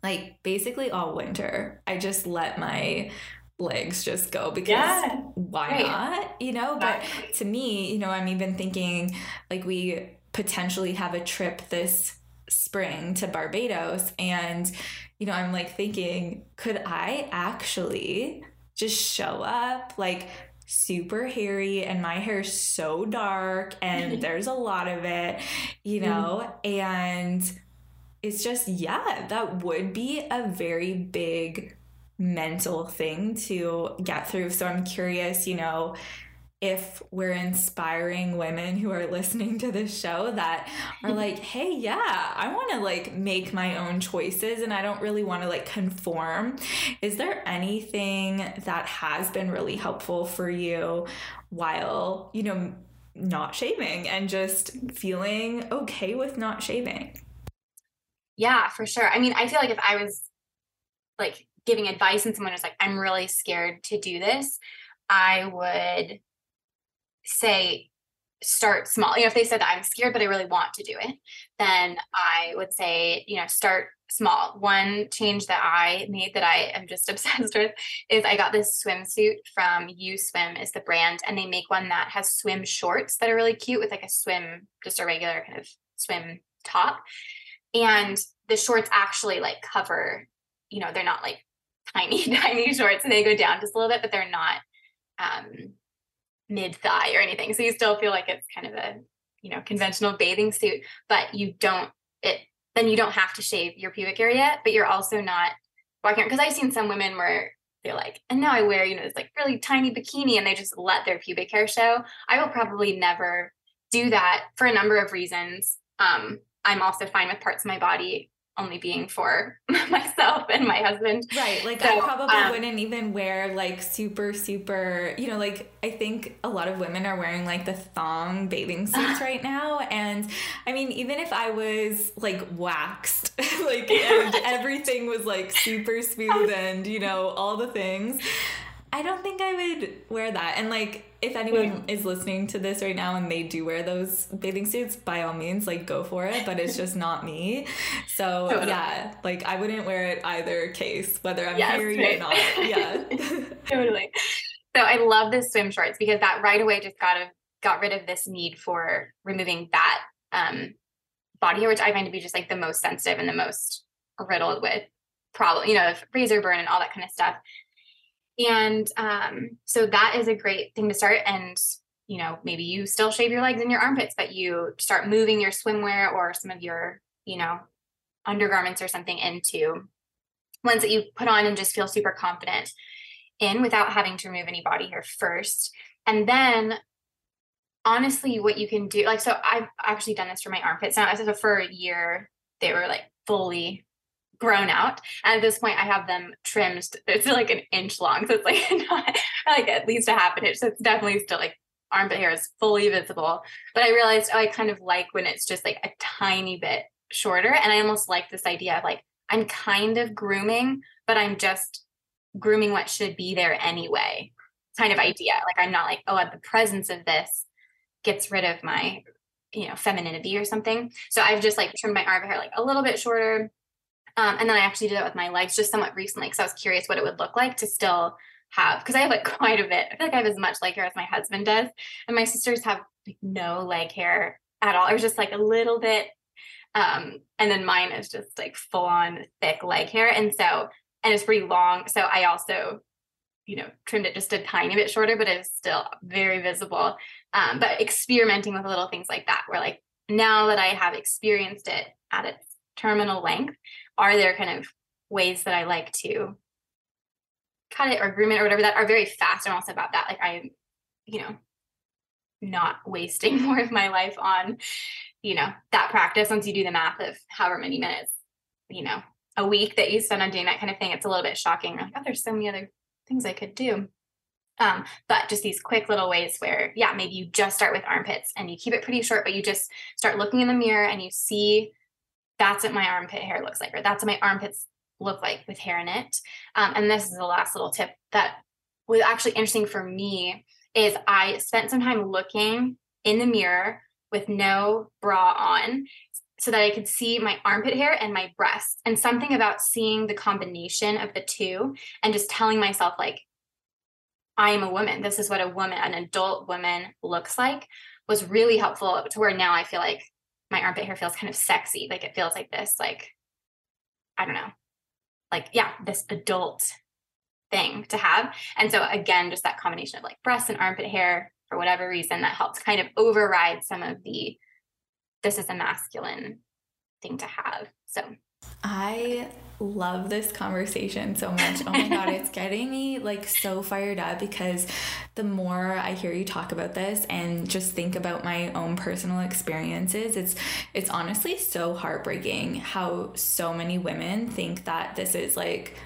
like basically all winter, I just let my legs just go because yeah. why right. not? You know, but to me, you know, I'm even thinking like we potentially have a trip this spring to Barbados. And, you know, I'm like thinking, could I actually just show up like super hairy and my hair's so dark and there's a lot of it, you mm-hmm. know? Mm. And it's just, yeah, that would be a very big mental thing to get through. So I'm curious, you know, if we're inspiring women who are listening to this show that are like, hey, yeah, I want to like make my own choices and I don't really want to like conform. Is there anything that has been really helpful for you while, you know, not shaving and just feeling okay with not shaving? Yeah, for sure. I mean, I feel like if I was like giving advice and someone was like, I'm really scared to do this, I would say start small. You know, if they said I'm scared, but I really want to do it, then I would say, you know, start small. One change that I made that I am just obsessed with is I got this swimsuit from U Swim is the brand, and they make one that has swim shorts that are really cute with like a swim, just a regular kind of swim top. And the shorts actually like cover, you know, they're not like tiny, tiny shorts. And they go down just a little bit, but they're not um mid thigh or anything. So you still feel like it's kind of a, you know, conventional bathing suit, but you don't it then you don't have to shave your pubic area, but you're also not walking because I've seen some women where they're like, and now I wear, you know, this like really tiny bikini and they just let their pubic hair show. I will probably never do that for a number of reasons. Um, I'm also fine with parts of my body only being for myself and my husband. Right. Like so, I probably um, wouldn't even wear like super, super, you know, like I think a lot of women are wearing like the thong bathing suits right now. And I mean, even if I was like waxed, like and everything was like super smooth and, you know, all the things, I don't think I would wear that. And like, if anyone is listening to this right now and they do wear those bathing suits, by all means, like go for it. But it's just not me. So totally. yeah, like I wouldn't wear it either case, whether I'm yes, hairy right. or not. Yeah, totally. So I love the swim shorts because that right away just got a, got rid of this need for removing that um, body hair, which I find to be just like the most sensitive and the most riddled with problem, you know, razor burn and all that kind of stuff. And um, so that is a great thing to start. And, you know, maybe you still shave your legs and your armpits, but you start moving your swimwear or some of your, you know, undergarments or something into ones that you put on and just feel super confident in without having to remove any body hair first. And then honestly, what you can do, like, so I've actually done this for my armpits now. So for a year, they were like fully grown out. And at this point, I have them trimmed. It's like an inch long. So it's like not like at least a half an inch. So it's definitely still like armpit hair is fully visible. But I realized oh, I kind of like when it's just like a tiny bit shorter. And I almost like this idea of like, I'm kind of grooming, but I'm just grooming what should be there anyway kind of mm-hmm. idea. Like I'm not like, oh, the presence of this gets rid of my, you know, femininity or something. So I've just like trimmed my armpit hair like a little bit shorter, um, and then I actually did it with my legs just somewhat recently because I was curious what it would look like to still have because I have like quite a bit. I feel like I have as much leg hair as my husband does, and my sisters have like no leg hair at all. It was just like a little bit, um, and then mine is just like full on thick leg hair, and so and it's pretty long. So I also, you know, trimmed it just a tiny bit shorter, but it's still very visible. Um, but experimenting with little things like that, where like now that I have experienced it at its terminal length, are there kind of ways that I like to or groom it or whatever that are very fast. I'm also about that. Like I'm, you know, not wasting more of my life on, you know, that practice. Once you do the math of however many minutes, you know, a week that you spend on doing that kind of thing, it's a little bit shocking. Like, oh, there's so many other things I could do. Um, but just these quick little ways where, yeah, maybe you just start with armpits and you keep it pretty short, but you just start looking in the mirror and you see that's what my armpit hair looks like, or that's what my armpits look like with hair in it. Um, and this is the last little tip that was actually interesting for me is I spent some time looking in the mirror with no bra on so that I could see my armpit hair and my breasts and something about seeing the combination of the two and just telling myself like I am a woman. This is what a woman, an adult woman looks like was really helpful to where now I feel like my armpit hair feels kind of sexy. Like it feels like this, like, I don't know, like, yeah, this adult thing to have. And so, again, just that combination of like breasts and armpit hair for whatever reason that helps kind of override some of the, this is a masculine thing to have. So, I love this conversation so much. Oh my God, it's getting me like so fired up because the more I hear you talk about this and just think about my own personal experiences, it's it's honestly so heartbreaking how so many women think that this is like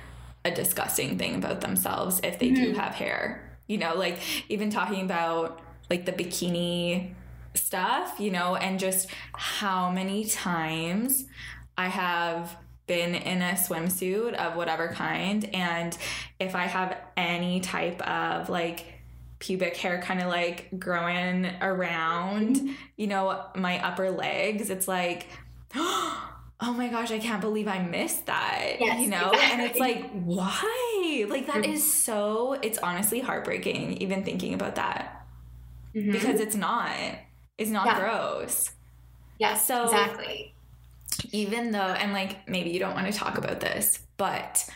a disgusting thing about themselves if they mm-hmm. do have hair. You know, like even talking about like the bikini stuff, you know, and just how many times I have been in a swimsuit of whatever kind and if i have any type of like pubic hair kind of like growing around you know my upper legs it's like oh my gosh i can't believe i missed that yes, you know exactly. and it's like why like that mm-hmm. is so it's honestly heartbreaking even thinking about that mm-hmm. because it's not it's not yeah. gross yes so exactly even though, and like maybe you don't want to talk about this, but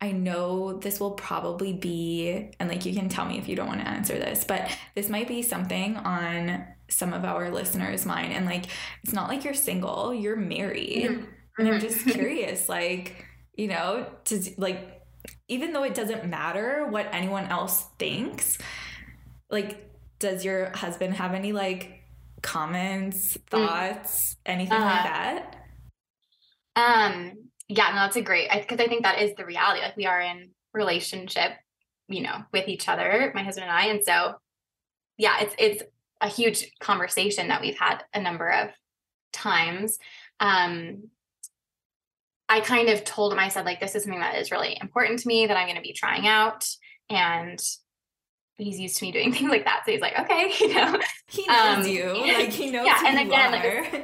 I know this will probably be, and like you can tell me if you don't want to answer this, but this might be something on some of our listeners' mind. And like, it's not like you're single, you're married. Mm-hmm. And I'm just curious, like, you know, to like, even though it doesn't matter what anyone else thinks, like, does your husband have any like comments, mm. thoughts, mm. anything uh, like that? Um, yeah, no, that's a great because I, I think that is the reality. Like we are in relationship, you know, with each other, my husband and I. And so yeah, it's it's a huge conversation that we've had a number of times. Um I kind of told him, I said, like, this is something that is really important to me that I'm going to be trying out. And he's used to me doing things like that. So he's like, okay, you know, he knows um, you, like he knows. Yeah, and again, like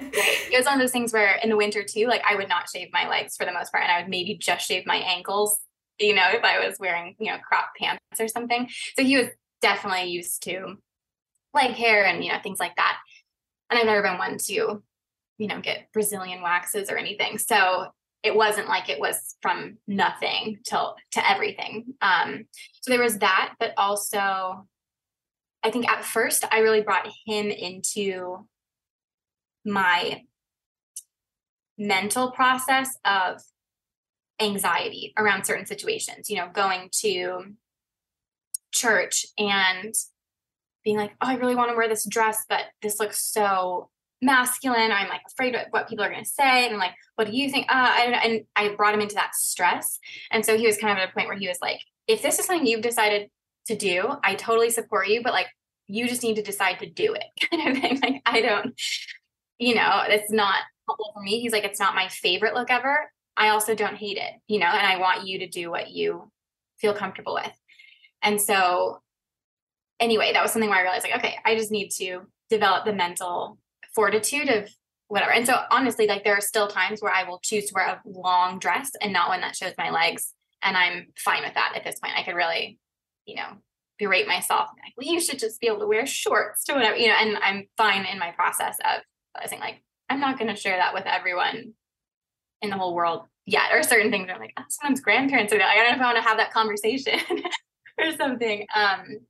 it was one of those things where in the winter too, like I would not shave my legs for the most part, and I would maybe just shave my ankles, you know, if I was wearing you know crop pants or something. So he was definitely used to leg hair and you know things like that. And I've never been one to, you know, get Brazilian waxes or anything. So it wasn't like it was from nothing till to everything. Um, so there was that, but also I think at first I really brought him into my mental process of anxiety around certain situations, you know, going to church and being like, oh, I really want to wear this dress, but this looks so masculine. I'm like afraid of what people are going to say. And I'm like, what do you think? Uh, I. And I brought him into that stress. And so he was kind of at a point where he was like, if this is something you've decided to do, I totally support you, but like, you just need to decide to do it kind of thing. Like, I don't, you know, it's not helpful for me. He's like, it's not my favorite look ever. I also don't hate it, you know, and I want you to do what you feel comfortable with. And so, anyway, that was something where I realized, like, okay, I just need to develop the mental fortitude of whatever. And so honestly, like there are still times where I will choose to wear a long dress and not one that shows my legs. And I'm fine with that at this point. I could really, you know, berate myself like, well, you should just be able to wear shorts to whatever, you know, and I'm fine in my process of realizing like, I'm not going to share that with everyone in the whole world yet, or certain things I'm like, oh, someone's grandparents are I don't know if I want to have that conversation or something. Um,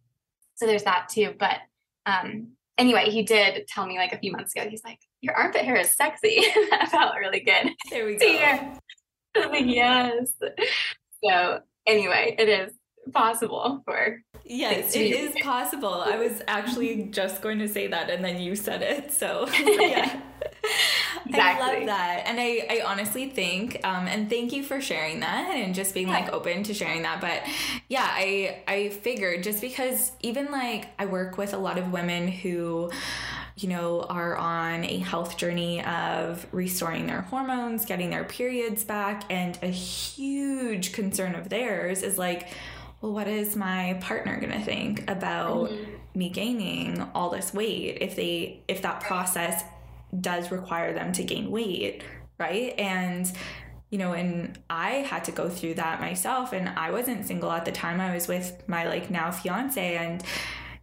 so there's that too. But um, anyway, he did tell me like a few months ago, he's like, Your armpit hair is sexy. that felt really good. There we go. Yeah. like, yes. So anyway, it is possible for Yes, it is possible. I was actually just going to say that and then you said it. So yeah. Exactly. I love that. And I, I honestly think, um, and thank you for sharing that and just being like open to sharing that. But yeah, I I figured just because even like I work with a lot of women who you know, are on a health journey of restoring their hormones, getting their periods back. And a huge concern of theirs is like, well, what is my partner going to think about mm-hmm. me gaining all this weight if they, if that process does require them to gain weight, right? And you know, and I had to go through that myself and I wasn't single at the time. I was with my like now fiance and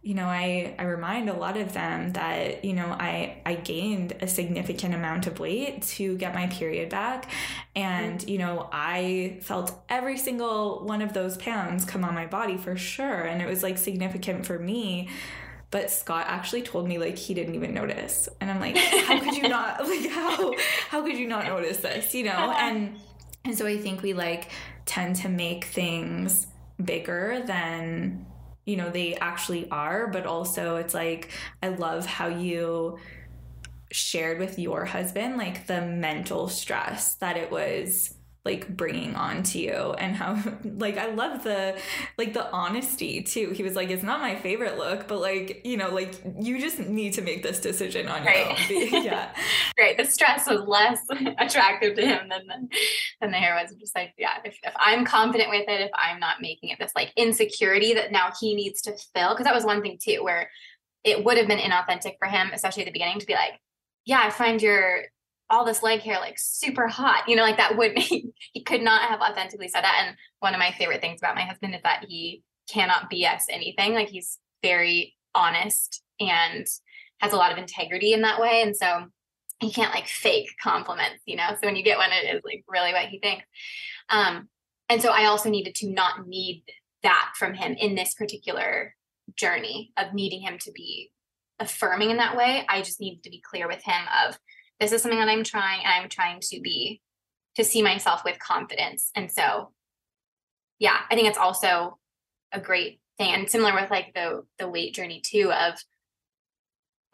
you know, I I remind a lot of them that, you know, I I gained a significant amount of weight to get my period back. And, you know, I felt every single one of those pounds come on my body for sure. And it was like significant for me. But Scott actually told me like he didn't even notice. And I'm like, how could you not like how how could you not notice this, you know? Uh-huh. And and so I think we like tend to make things bigger than you know they actually are, but also it's like I love how you shared with your husband like the mental stress that it was like bringing on to you and how like I love the like the honesty too. He was like, it's not my favorite look, but like, you know, like you just need to make this decision on right. your own. yeah. right. The stress was less attractive to him than the, than the hair was. Just like, yeah, if, if I'm confident with it, if I'm not making it this like insecurity that now he needs to fill, because that was one thing too, where it would have been inauthentic for him, especially at the beginning, to be like, yeah, I find your all this leg hair like super hot you know like that would he, he could not have authentically said that. And one of my favorite things about my husband is that he cannot bs anything. Like he's very honest and has a lot of integrity in that way. And so he can't like fake compliments you know? So when you get one it is like really what he thinks. Um and so i also needed to not need that from him in this particular journey of needing him to be affirming in that way. I just needed to be clear with him of this is something that I'm trying and I'm trying to be to see myself with confidence. And so yeah, I think it's also a great thing and similar with like the the weight journey too of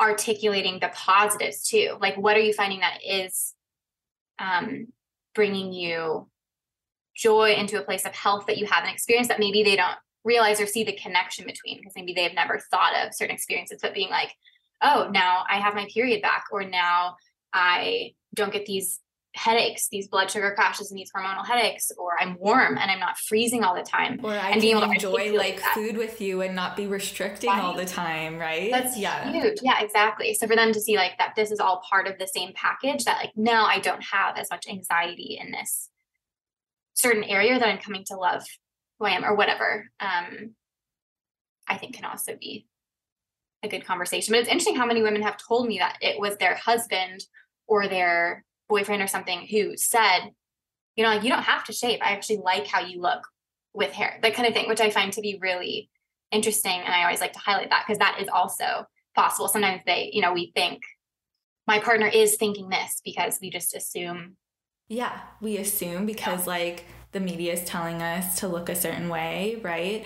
articulating the positives too. Like what are you finding that is um bringing you joy into a place of health that you haven't experienced that maybe they don't realize or see the connection between because maybe they've never thought of certain experiences but being like oh now i have my period back or now i don't get these headaches these blood sugar crashes and these hormonal headaches or i'm warm and i'm not freezing all the time or i and can enjoy like that. food with you and not be restricting right. all the time right? That's yeah. huge. Yeah exactly. So for them to see like that this is all part of the same package that like now i don't have as much anxiety in this certain area that i'm coming to love who i am or whatever um i think can also be a good conversation. But it's interesting how many women have told me that it was their husband or their boyfriend or something who said, you know, like you don't have to shave. I actually like how you look with hair, that kind of thing, which I find to be really interesting. And I always like to highlight that because that is also possible. Sometimes they, you know, we think my partner is thinking this because we just assume. Yeah, we assume because yeah. like the media is telling us to look a certain way, right?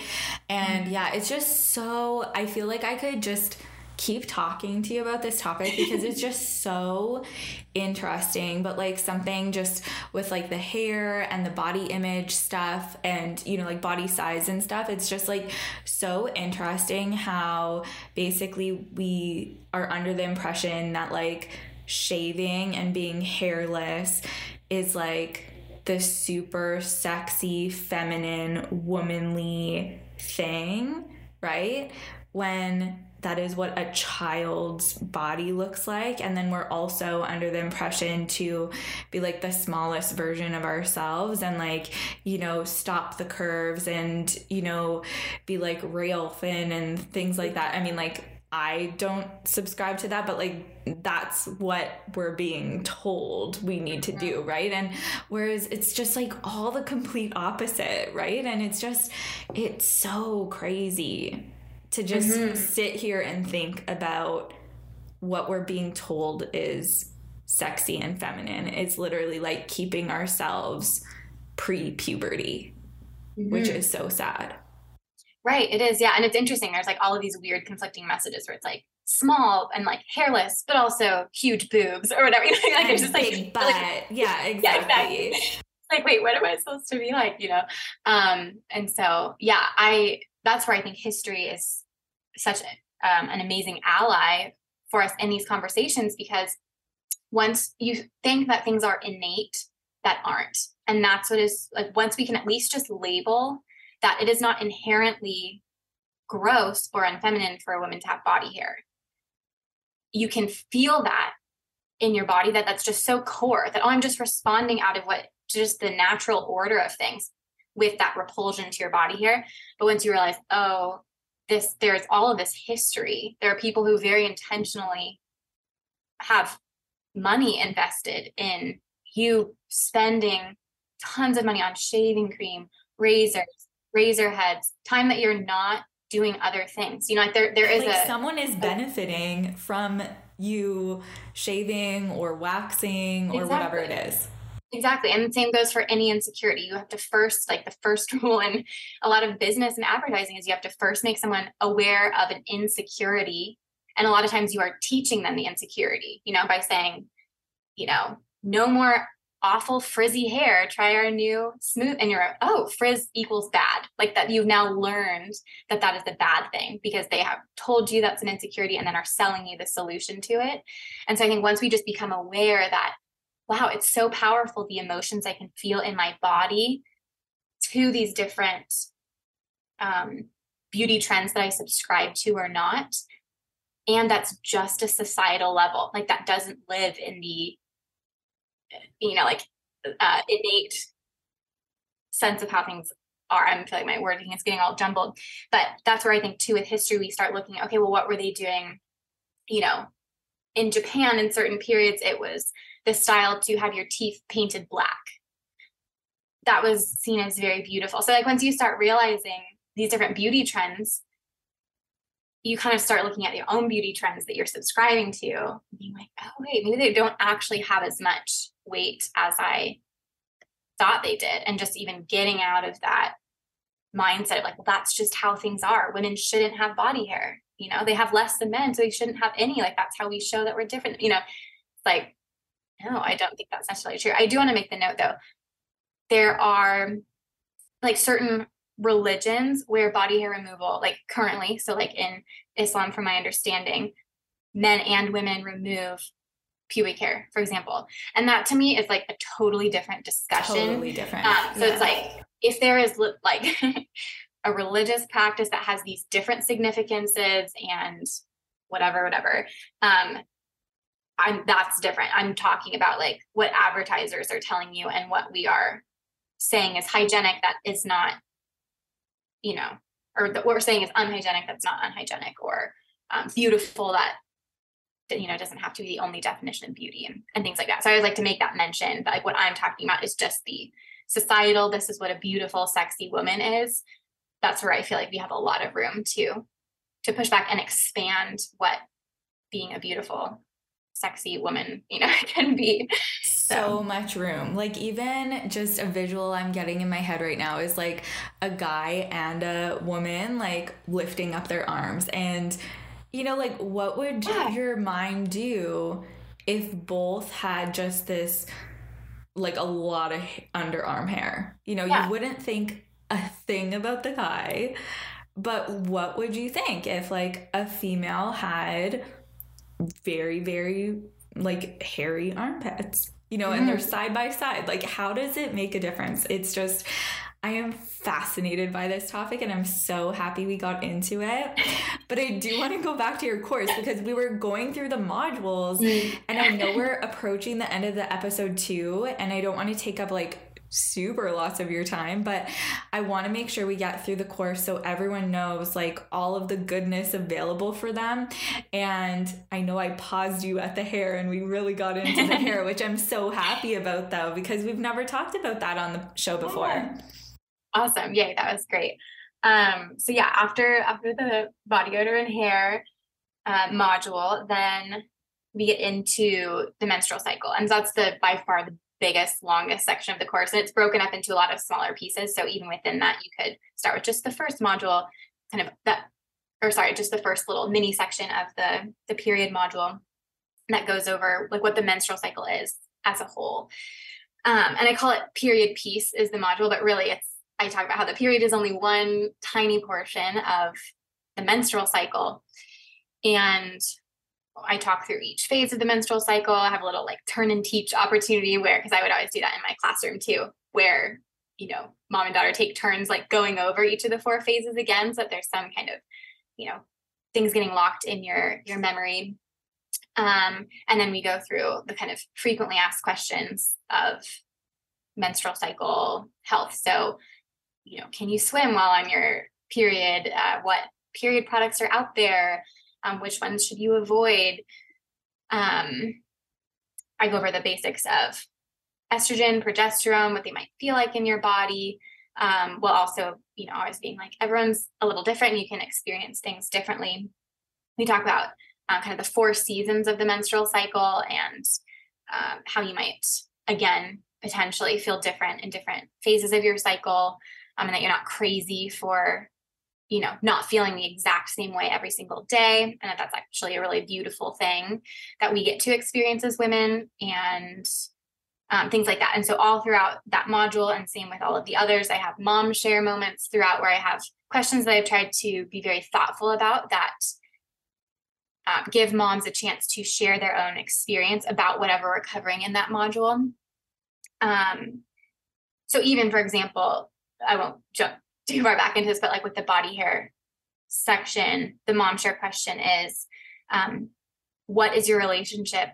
And mm-hmm. yeah, it's just so, I feel like I could just keep talking to you about this topic because it's just so interesting but like something just with like the hair and the body image stuff and you know like body size and stuff it's just like so interesting how basically we are under the impression that like shaving and being hairless is like the super sexy feminine womanly thing right? When that is what a child's body looks like and then we're also under the impression to be like the smallest version of ourselves and like you know stop the curves and you know be like rail thin and things like that i mean like I don't subscribe to that, but like that's what we're being told we need to do, right? And whereas it's just like all the complete opposite, right? And it's just, it's so crazy to just mm-hmm. sit here and think about what we're being told is sexy and feminine. It's literally like keeping ourselves pre puberty, mm-hmm. which is so sad. Right. It is. Yeah. And it's interesting. There's like all of these weird conflicting messages where it's like small and like hairless, but also huge boobs or whatever. like it's just like, butt. Like, yeah, exactly. Yeah, exactly. Like, wait, what am I supposed to be like? You know? Um, and so yeah, I that's where I think history is such um, an amazing ally for us in these conversations because once you think that things are innate that aren't and that's what is like once we can at least just label that it is not inherently gross or unfeminine for a woman to have body hair you can feel that in your body that that's just so core that oh i'm just responding out of what just the natural order of things with that repulsion to your body here. but once you realize oh this there's all of this history there are people who very intentionally have money invested in you spending tons of money on shaving cream razors razor heads time that you're not doing other things you know like there there is like a someone is benefiting from you shaving or waxing or exactly. whatever it is Exactly. And the same goes for any insecurity. You have to first, like the first rule in a lot of business and advertising is you have to first make someone aware of an insecurity. And a lot of times you are teaching them the insecurity, you know, by saying, you know, no more awful frizzy hair. Try our new smooth. And you're, oh, frizz equals bad. Like that you've now learned that that is the bad thing because they have told you that's an insecurity and then are selling you the solution to it. And so I think once we just become aware that wow, it's so powerful the emotions I can feel in my body to these different um, beauty trends that I subscribe to or not. And that's just a societal level. Like that doesn't live in the, you know, like uh, innate sense of how things are. I'm feeling like my wording is getting all jumbled. But that's where I think too with history, we start looking, okay, well, what were they doing? You know, in Japan in certain periods, it was the style to have your teeth painted black. That was seen as very beautiful. So, like, once you start realizing these different beauty trends, you kind of start looking at your own beauty trends that you're subscribing to, being like, oh, wait, maybe they don't actually have as much weight as I thought they did. And just even getting out of that mindset of like, well, that's just how things are. Women shouldn't have body hair. You know, they have less than men, so they shouldn't have any. Like, that's how we show that we're different. You know, it's like no, I don't think that's necessarily true. I do want to make the note though. There are like certain religions where body hair removal, like currently, so like in Islam, from my understanding, men and women remove pubic hair, for example. And that to me is like a totally different discussion. Totally different. Um, so yeah. it's like if there is like a religious practice that has these different significances and whatever, whatever, um, I'm that's different. I'm talking about like what advertisers are telling you and what we are saying is hygienic that is not, you know, or what we're saying is unhygienic that's not unhygienic or um, beautiful that you know doesn't have to be the only definition of beauty and, and things like that. So I would like to make that mention that like what I'm talking about is just the societal, this is what a beautiful, sexy woman is. That's where I feel like we have a lot of room to to push back and expand what being a beautiful sexy woman, you know, can be. So. so much room. Like even just a visual I'm getting in my head right now is like a guy and a woman like lifting up their arms and you know like what would yeah. your mind do if both had just this like a lot of underarm hair? You know, yeah. you wouldn't think a thing about the guy. But what would you think if like a female had very, very like hairy armpits, you know, mm. and they're mm-hmm. side by side. Like, how does it make a difference? It's just, I am fascinated by this topic and I'm so happy we got into it. But I do want to go back to your course because we were going through the modules mm. and I know we're approaching the end of the episode too. And I don't want to take up like super lots of your time, but I want to make sure we get through the course so everyone knows like all of the goodness available for them. And I know I paused you at the hair and we really got into the hair, which I'm so happy about though, because we've never talked about that on the show before. Awesome. Yay, that was great. Um, so yeah, after after the body odor and hair uh, module, then we get into the menstrual cycle. And that's the by far the biggest, longest section of the course. And it's broken up into a lot of smaller pieces. So even within that, you could start with just the first module, kind of that, or sorry, just the first little mini section of the, the period module that goes over like what the menstrual cycle is as a whole. Um, and I call it period piece is the module, but really it's, I talk about how the period is only one tiny portion of the menstrual cycle. And I talk through each phase of the menstrual cycle. I have a little like turn and teach opportunity where, because I would always do that in my classroom too, where, you know, mom and daughter take turns like going over each of the four phases again so that there's some kind of, you know, things getting locked in your your memory. Um, and then we go through the kind of frequently asked questions of menstrual cycle health. So, you know, can you swim while on your period? Uh, what period products are out there? Um, which ones should you avoid? Um, i go over the basics of estrogen progesterone what they might feel like in your body um, while also you know always being like everyone's a little different and you can experience things differently. We talk about uh, kind of the four seasons of the menstrual cycle and um, how you might again potentially feel different in different phases of your cycle um, and that you're not crazy for you know not feeling the exact same way every single day. And that that's actually a really beautiful thing that we get to experience as women and um, things like that. And so all throughout that module and same with all of the others i have mom share moments throughout where i have questions that i've tried to be very thoughtful about that um, give moms a chance to share their own experience about whatever we're covering in that module. Um, so even for example i won't jump too far back into this, but like with the body hair section, the mom share question is um, what is your relationship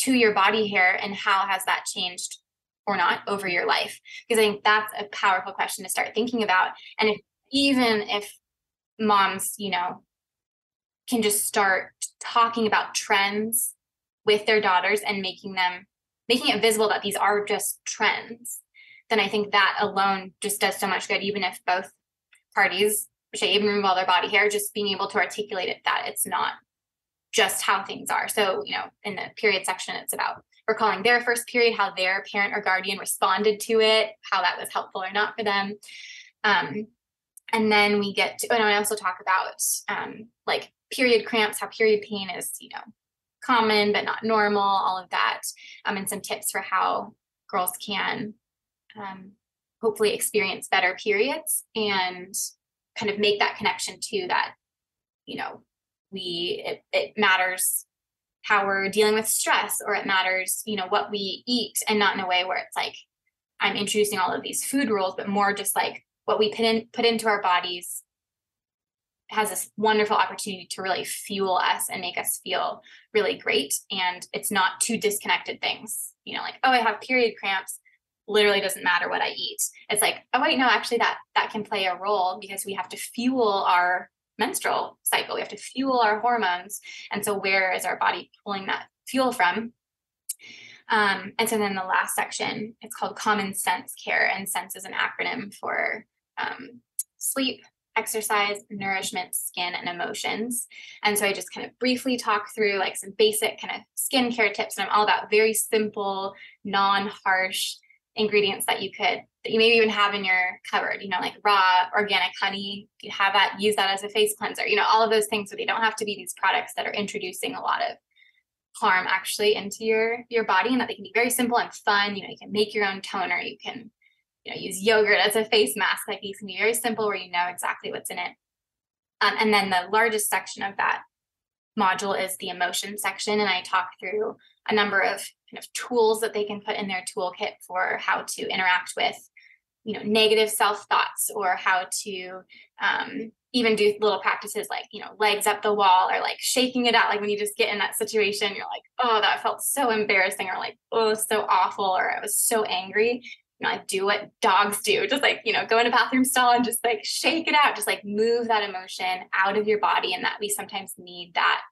to your body hair and how has that changed or not over your life? Because I think that's a powerful question to start thinking about. And if even if moms, you know, can just start talking about trends with their daughters and making them making it visible that these are just trends then I think that alone just does so much good, even if both parties shave and remove all their body hair, just being able to articulate it that it's not just how things are. So, you know, in the period section, it's about recalling their first period, how their parent or guardian responded to it, how that was helpful or not for them. Um, and then we get to, and I also talk about um, like period cramps, how period pain is, you know, common but not normal, all of that, um, and some tips for how girls can um, hopefully experience better periods and kind of make that connection to that, you know, we it, it matters how we're dealing with stress or it matters, you know, what we eat and not in a way where it's like I'm introducing all of these food rules, but more just like what we put in put into our bodies has this wonderful opportunity to really fuel us and make us feel really great. And it's not two disconnected things, you know, like, oh, I have period cramps. Literally doesn't matter what I eat. It's like, oh wait, no, actually that that can play a role because we have to fuel our menstrual cycle. We have to fuel our hormones. And so where is our body pulling that fuel from? Um, and so then the last section, it's called common sense care, and sense is an acronym for um, sleep, exercise, nourishment, skin, and emotions. And so I just kind of briefly talk through like some basic kind of skincare tips. And I'm all about very simple, non harsh ingredients that you could, that you maybe even have in your cupboard, you know, like raw organic honey. You have that, use that as a face cleanser, you know, all of those things. So they don't have to be these products that are introducing a lot of harm actually into your your body and that they can be very simple and fun you know you can make your own toner you can you know, use yogurt as a face mask. Like these can be very simple where you know exactly what's in it. Um, and then the largest section of that module is the emotion section. And I talk through a number of kind of tools that they can put in their toolkit for how to interact with, you know, negative self thoughts or how to um, even do little practices like, you know, legs up the wall or like shaking it out. Like when you just get in that situation, you're like, oh, that felt so embarrassing or like, oh, so awful or I was so angry you know, like do what dogs do, just like, you know, go in a bathroom stall and just like shake it out, just like move that emotion out of your body. And that we sometimes need that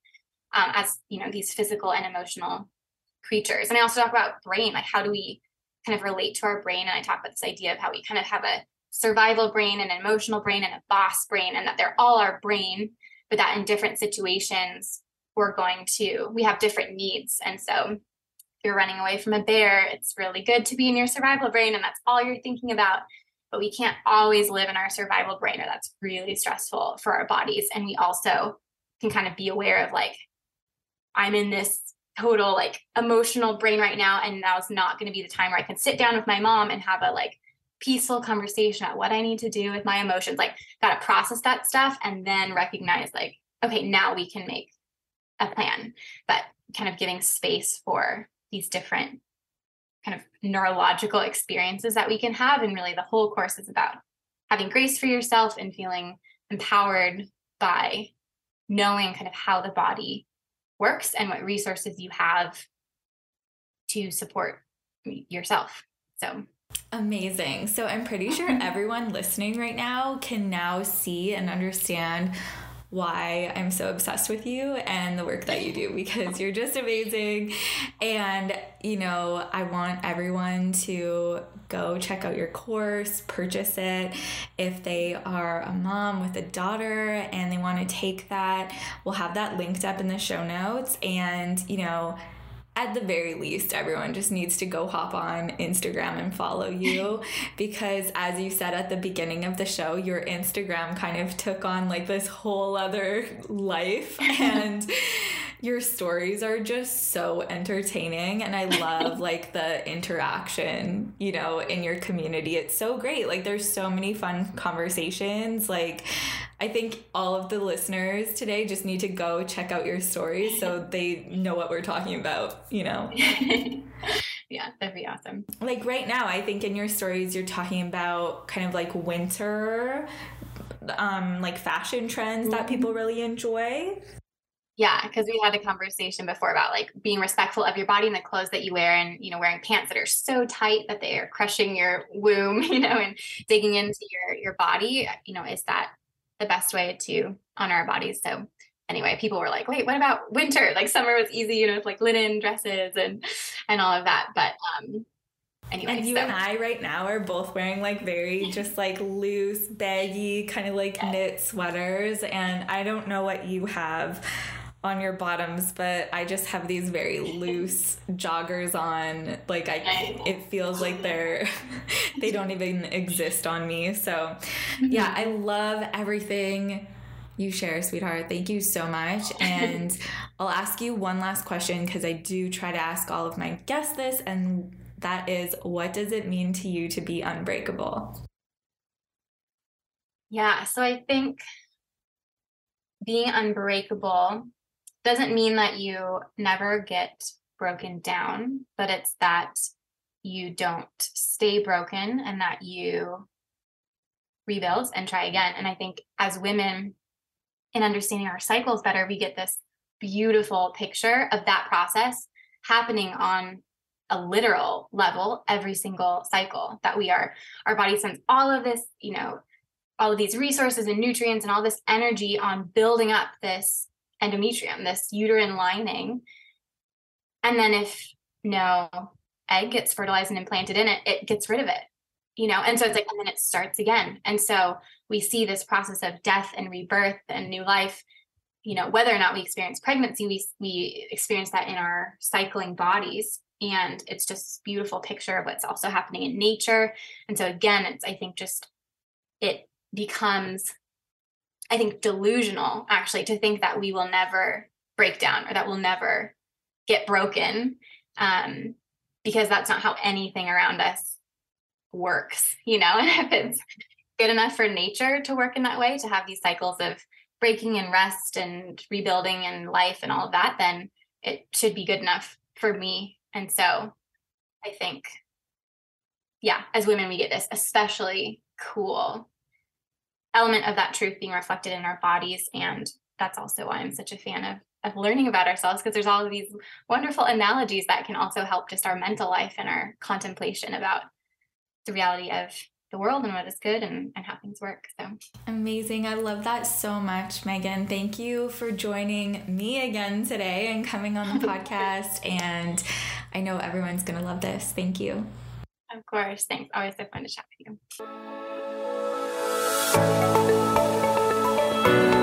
um, as, you know, these physical and emotional creatures. And I also talk about brain, like how do we kind of relate to our brain? And I talk about this idea of how we kind of have a survival brain and an emotional brain and a boss brain, and that they're all our brain, but that in different situations, we're going to, we have different needs. And so if you're running away from a bear, it's really good to be in your survival brain and that's all you're thinking about. But we can't always live in our survival brain, or that's really stressful for our bodies. And we also can kind of be aware of like, I'm in this total like emotional brain right now, and now's not going to be the time where I can sit down with my mom and have a like peaceful conversation about what I need to do with my emotions. Like, got to process that stuff and then recognize, like, okay, now we can make a plan. But kind of giving space for these different kind of neurological experiences that we can have. And really, the whole course is about having grace for yourself and feeling empowered by knowing kind of how the body works and what resources you have to support yourself. So Amazing. So I'm pretty sure everyone listening right now can now see and understand why I'm so obsessed with you and the work that you do because you're just amazing. And, you know, I want everyone to go check out your course, purchase it. If they are a mom with a daughter and they want to take that, we'll have that linked up in the show notes. And, you know, at the very least, everyone just needs to go hop on Instagram and follow you because, as you said at the beginning of the show, your Instagram kind of took on like this whole other life. And your stories are just so entertaining and i love like the interaction you know in your community. It's so great. Like there's so many fun conversations. Like i think all of the listeners today just need to go check out your stories so they know what we're talking about you know? Yeah that'd be awesome. Like right now i think in your stories you're talking about kind of like winter um like fashion trends mm-hmm. that people really enjoy yeah, because we had a conversation before about like being respectful of your body and the clothes that you wear, and you know, wearing pants that are so tight that they are crushing your womb, you know, and digging into your your body. You know, is that the best way to honor our bodies? So anyway, people were like, "Wait, what about winter? Like summer was easy, you know, with like linen dresses and and all of that." But um, Anyway, and you so. and I right now are both wearing like very just like loose, baggy, kind of like knit sweaters. And I don't know what you have on your bottoms, but I just have these very loose joggers on. Like I, it feels like they're, they don't even exist on me. So, yeah, I love everything you share, sweetheart. Thank you so much. And I'll ask you one last question because I do try to ask all of my guests this, and that is what does it mean to you to be unbreakable? Yeah, so I think being unbreakable doesn't mean that you never get broken down, but it's that you don't stay broken and that you rebuild and try again. And I think as women, in understanding our cycles better, we get this beautiful picture of that process happening on a literal level every single cycle that we are our body sends all of this you know all of these resources and nutrients and all this energy on building up this endometrium this uterine lining. And then if no egg gets fertilized and implanted in it it gets rid of it you know? And so it's like and then it starts again. And so we see this process of death and rebirth and new life. You know whether or not we experience pregnancy we we experience that in our cycling bodies. And it's just this beautiful picture of what's also happening in nature. And so again it's i think just it becomes i think delusional actually to think that we will never break down or that we'll never get broken um, because that's not how anything around us works you know? And if it's good enough for nature to work in that way to have these cycles of breaking and rest and rebuilding and life and all of that then it should be good enough for me. And so I think, yeah, as women, we get this especially cool element of that truth being reflected in our bodies. And that's also why I'm such a fan of of learning about ourselves because there's all of these wonderful analogies that can also help just our mental life and our contemplation about the reality of the world and what is good and, and how things work. So amazing. I love that so much, Megan. Thank you for joining me again today and coming on the podcast. And I know everyone's going to love this. Thank you. Of course. Thanks. Always so fun to chat with you thank you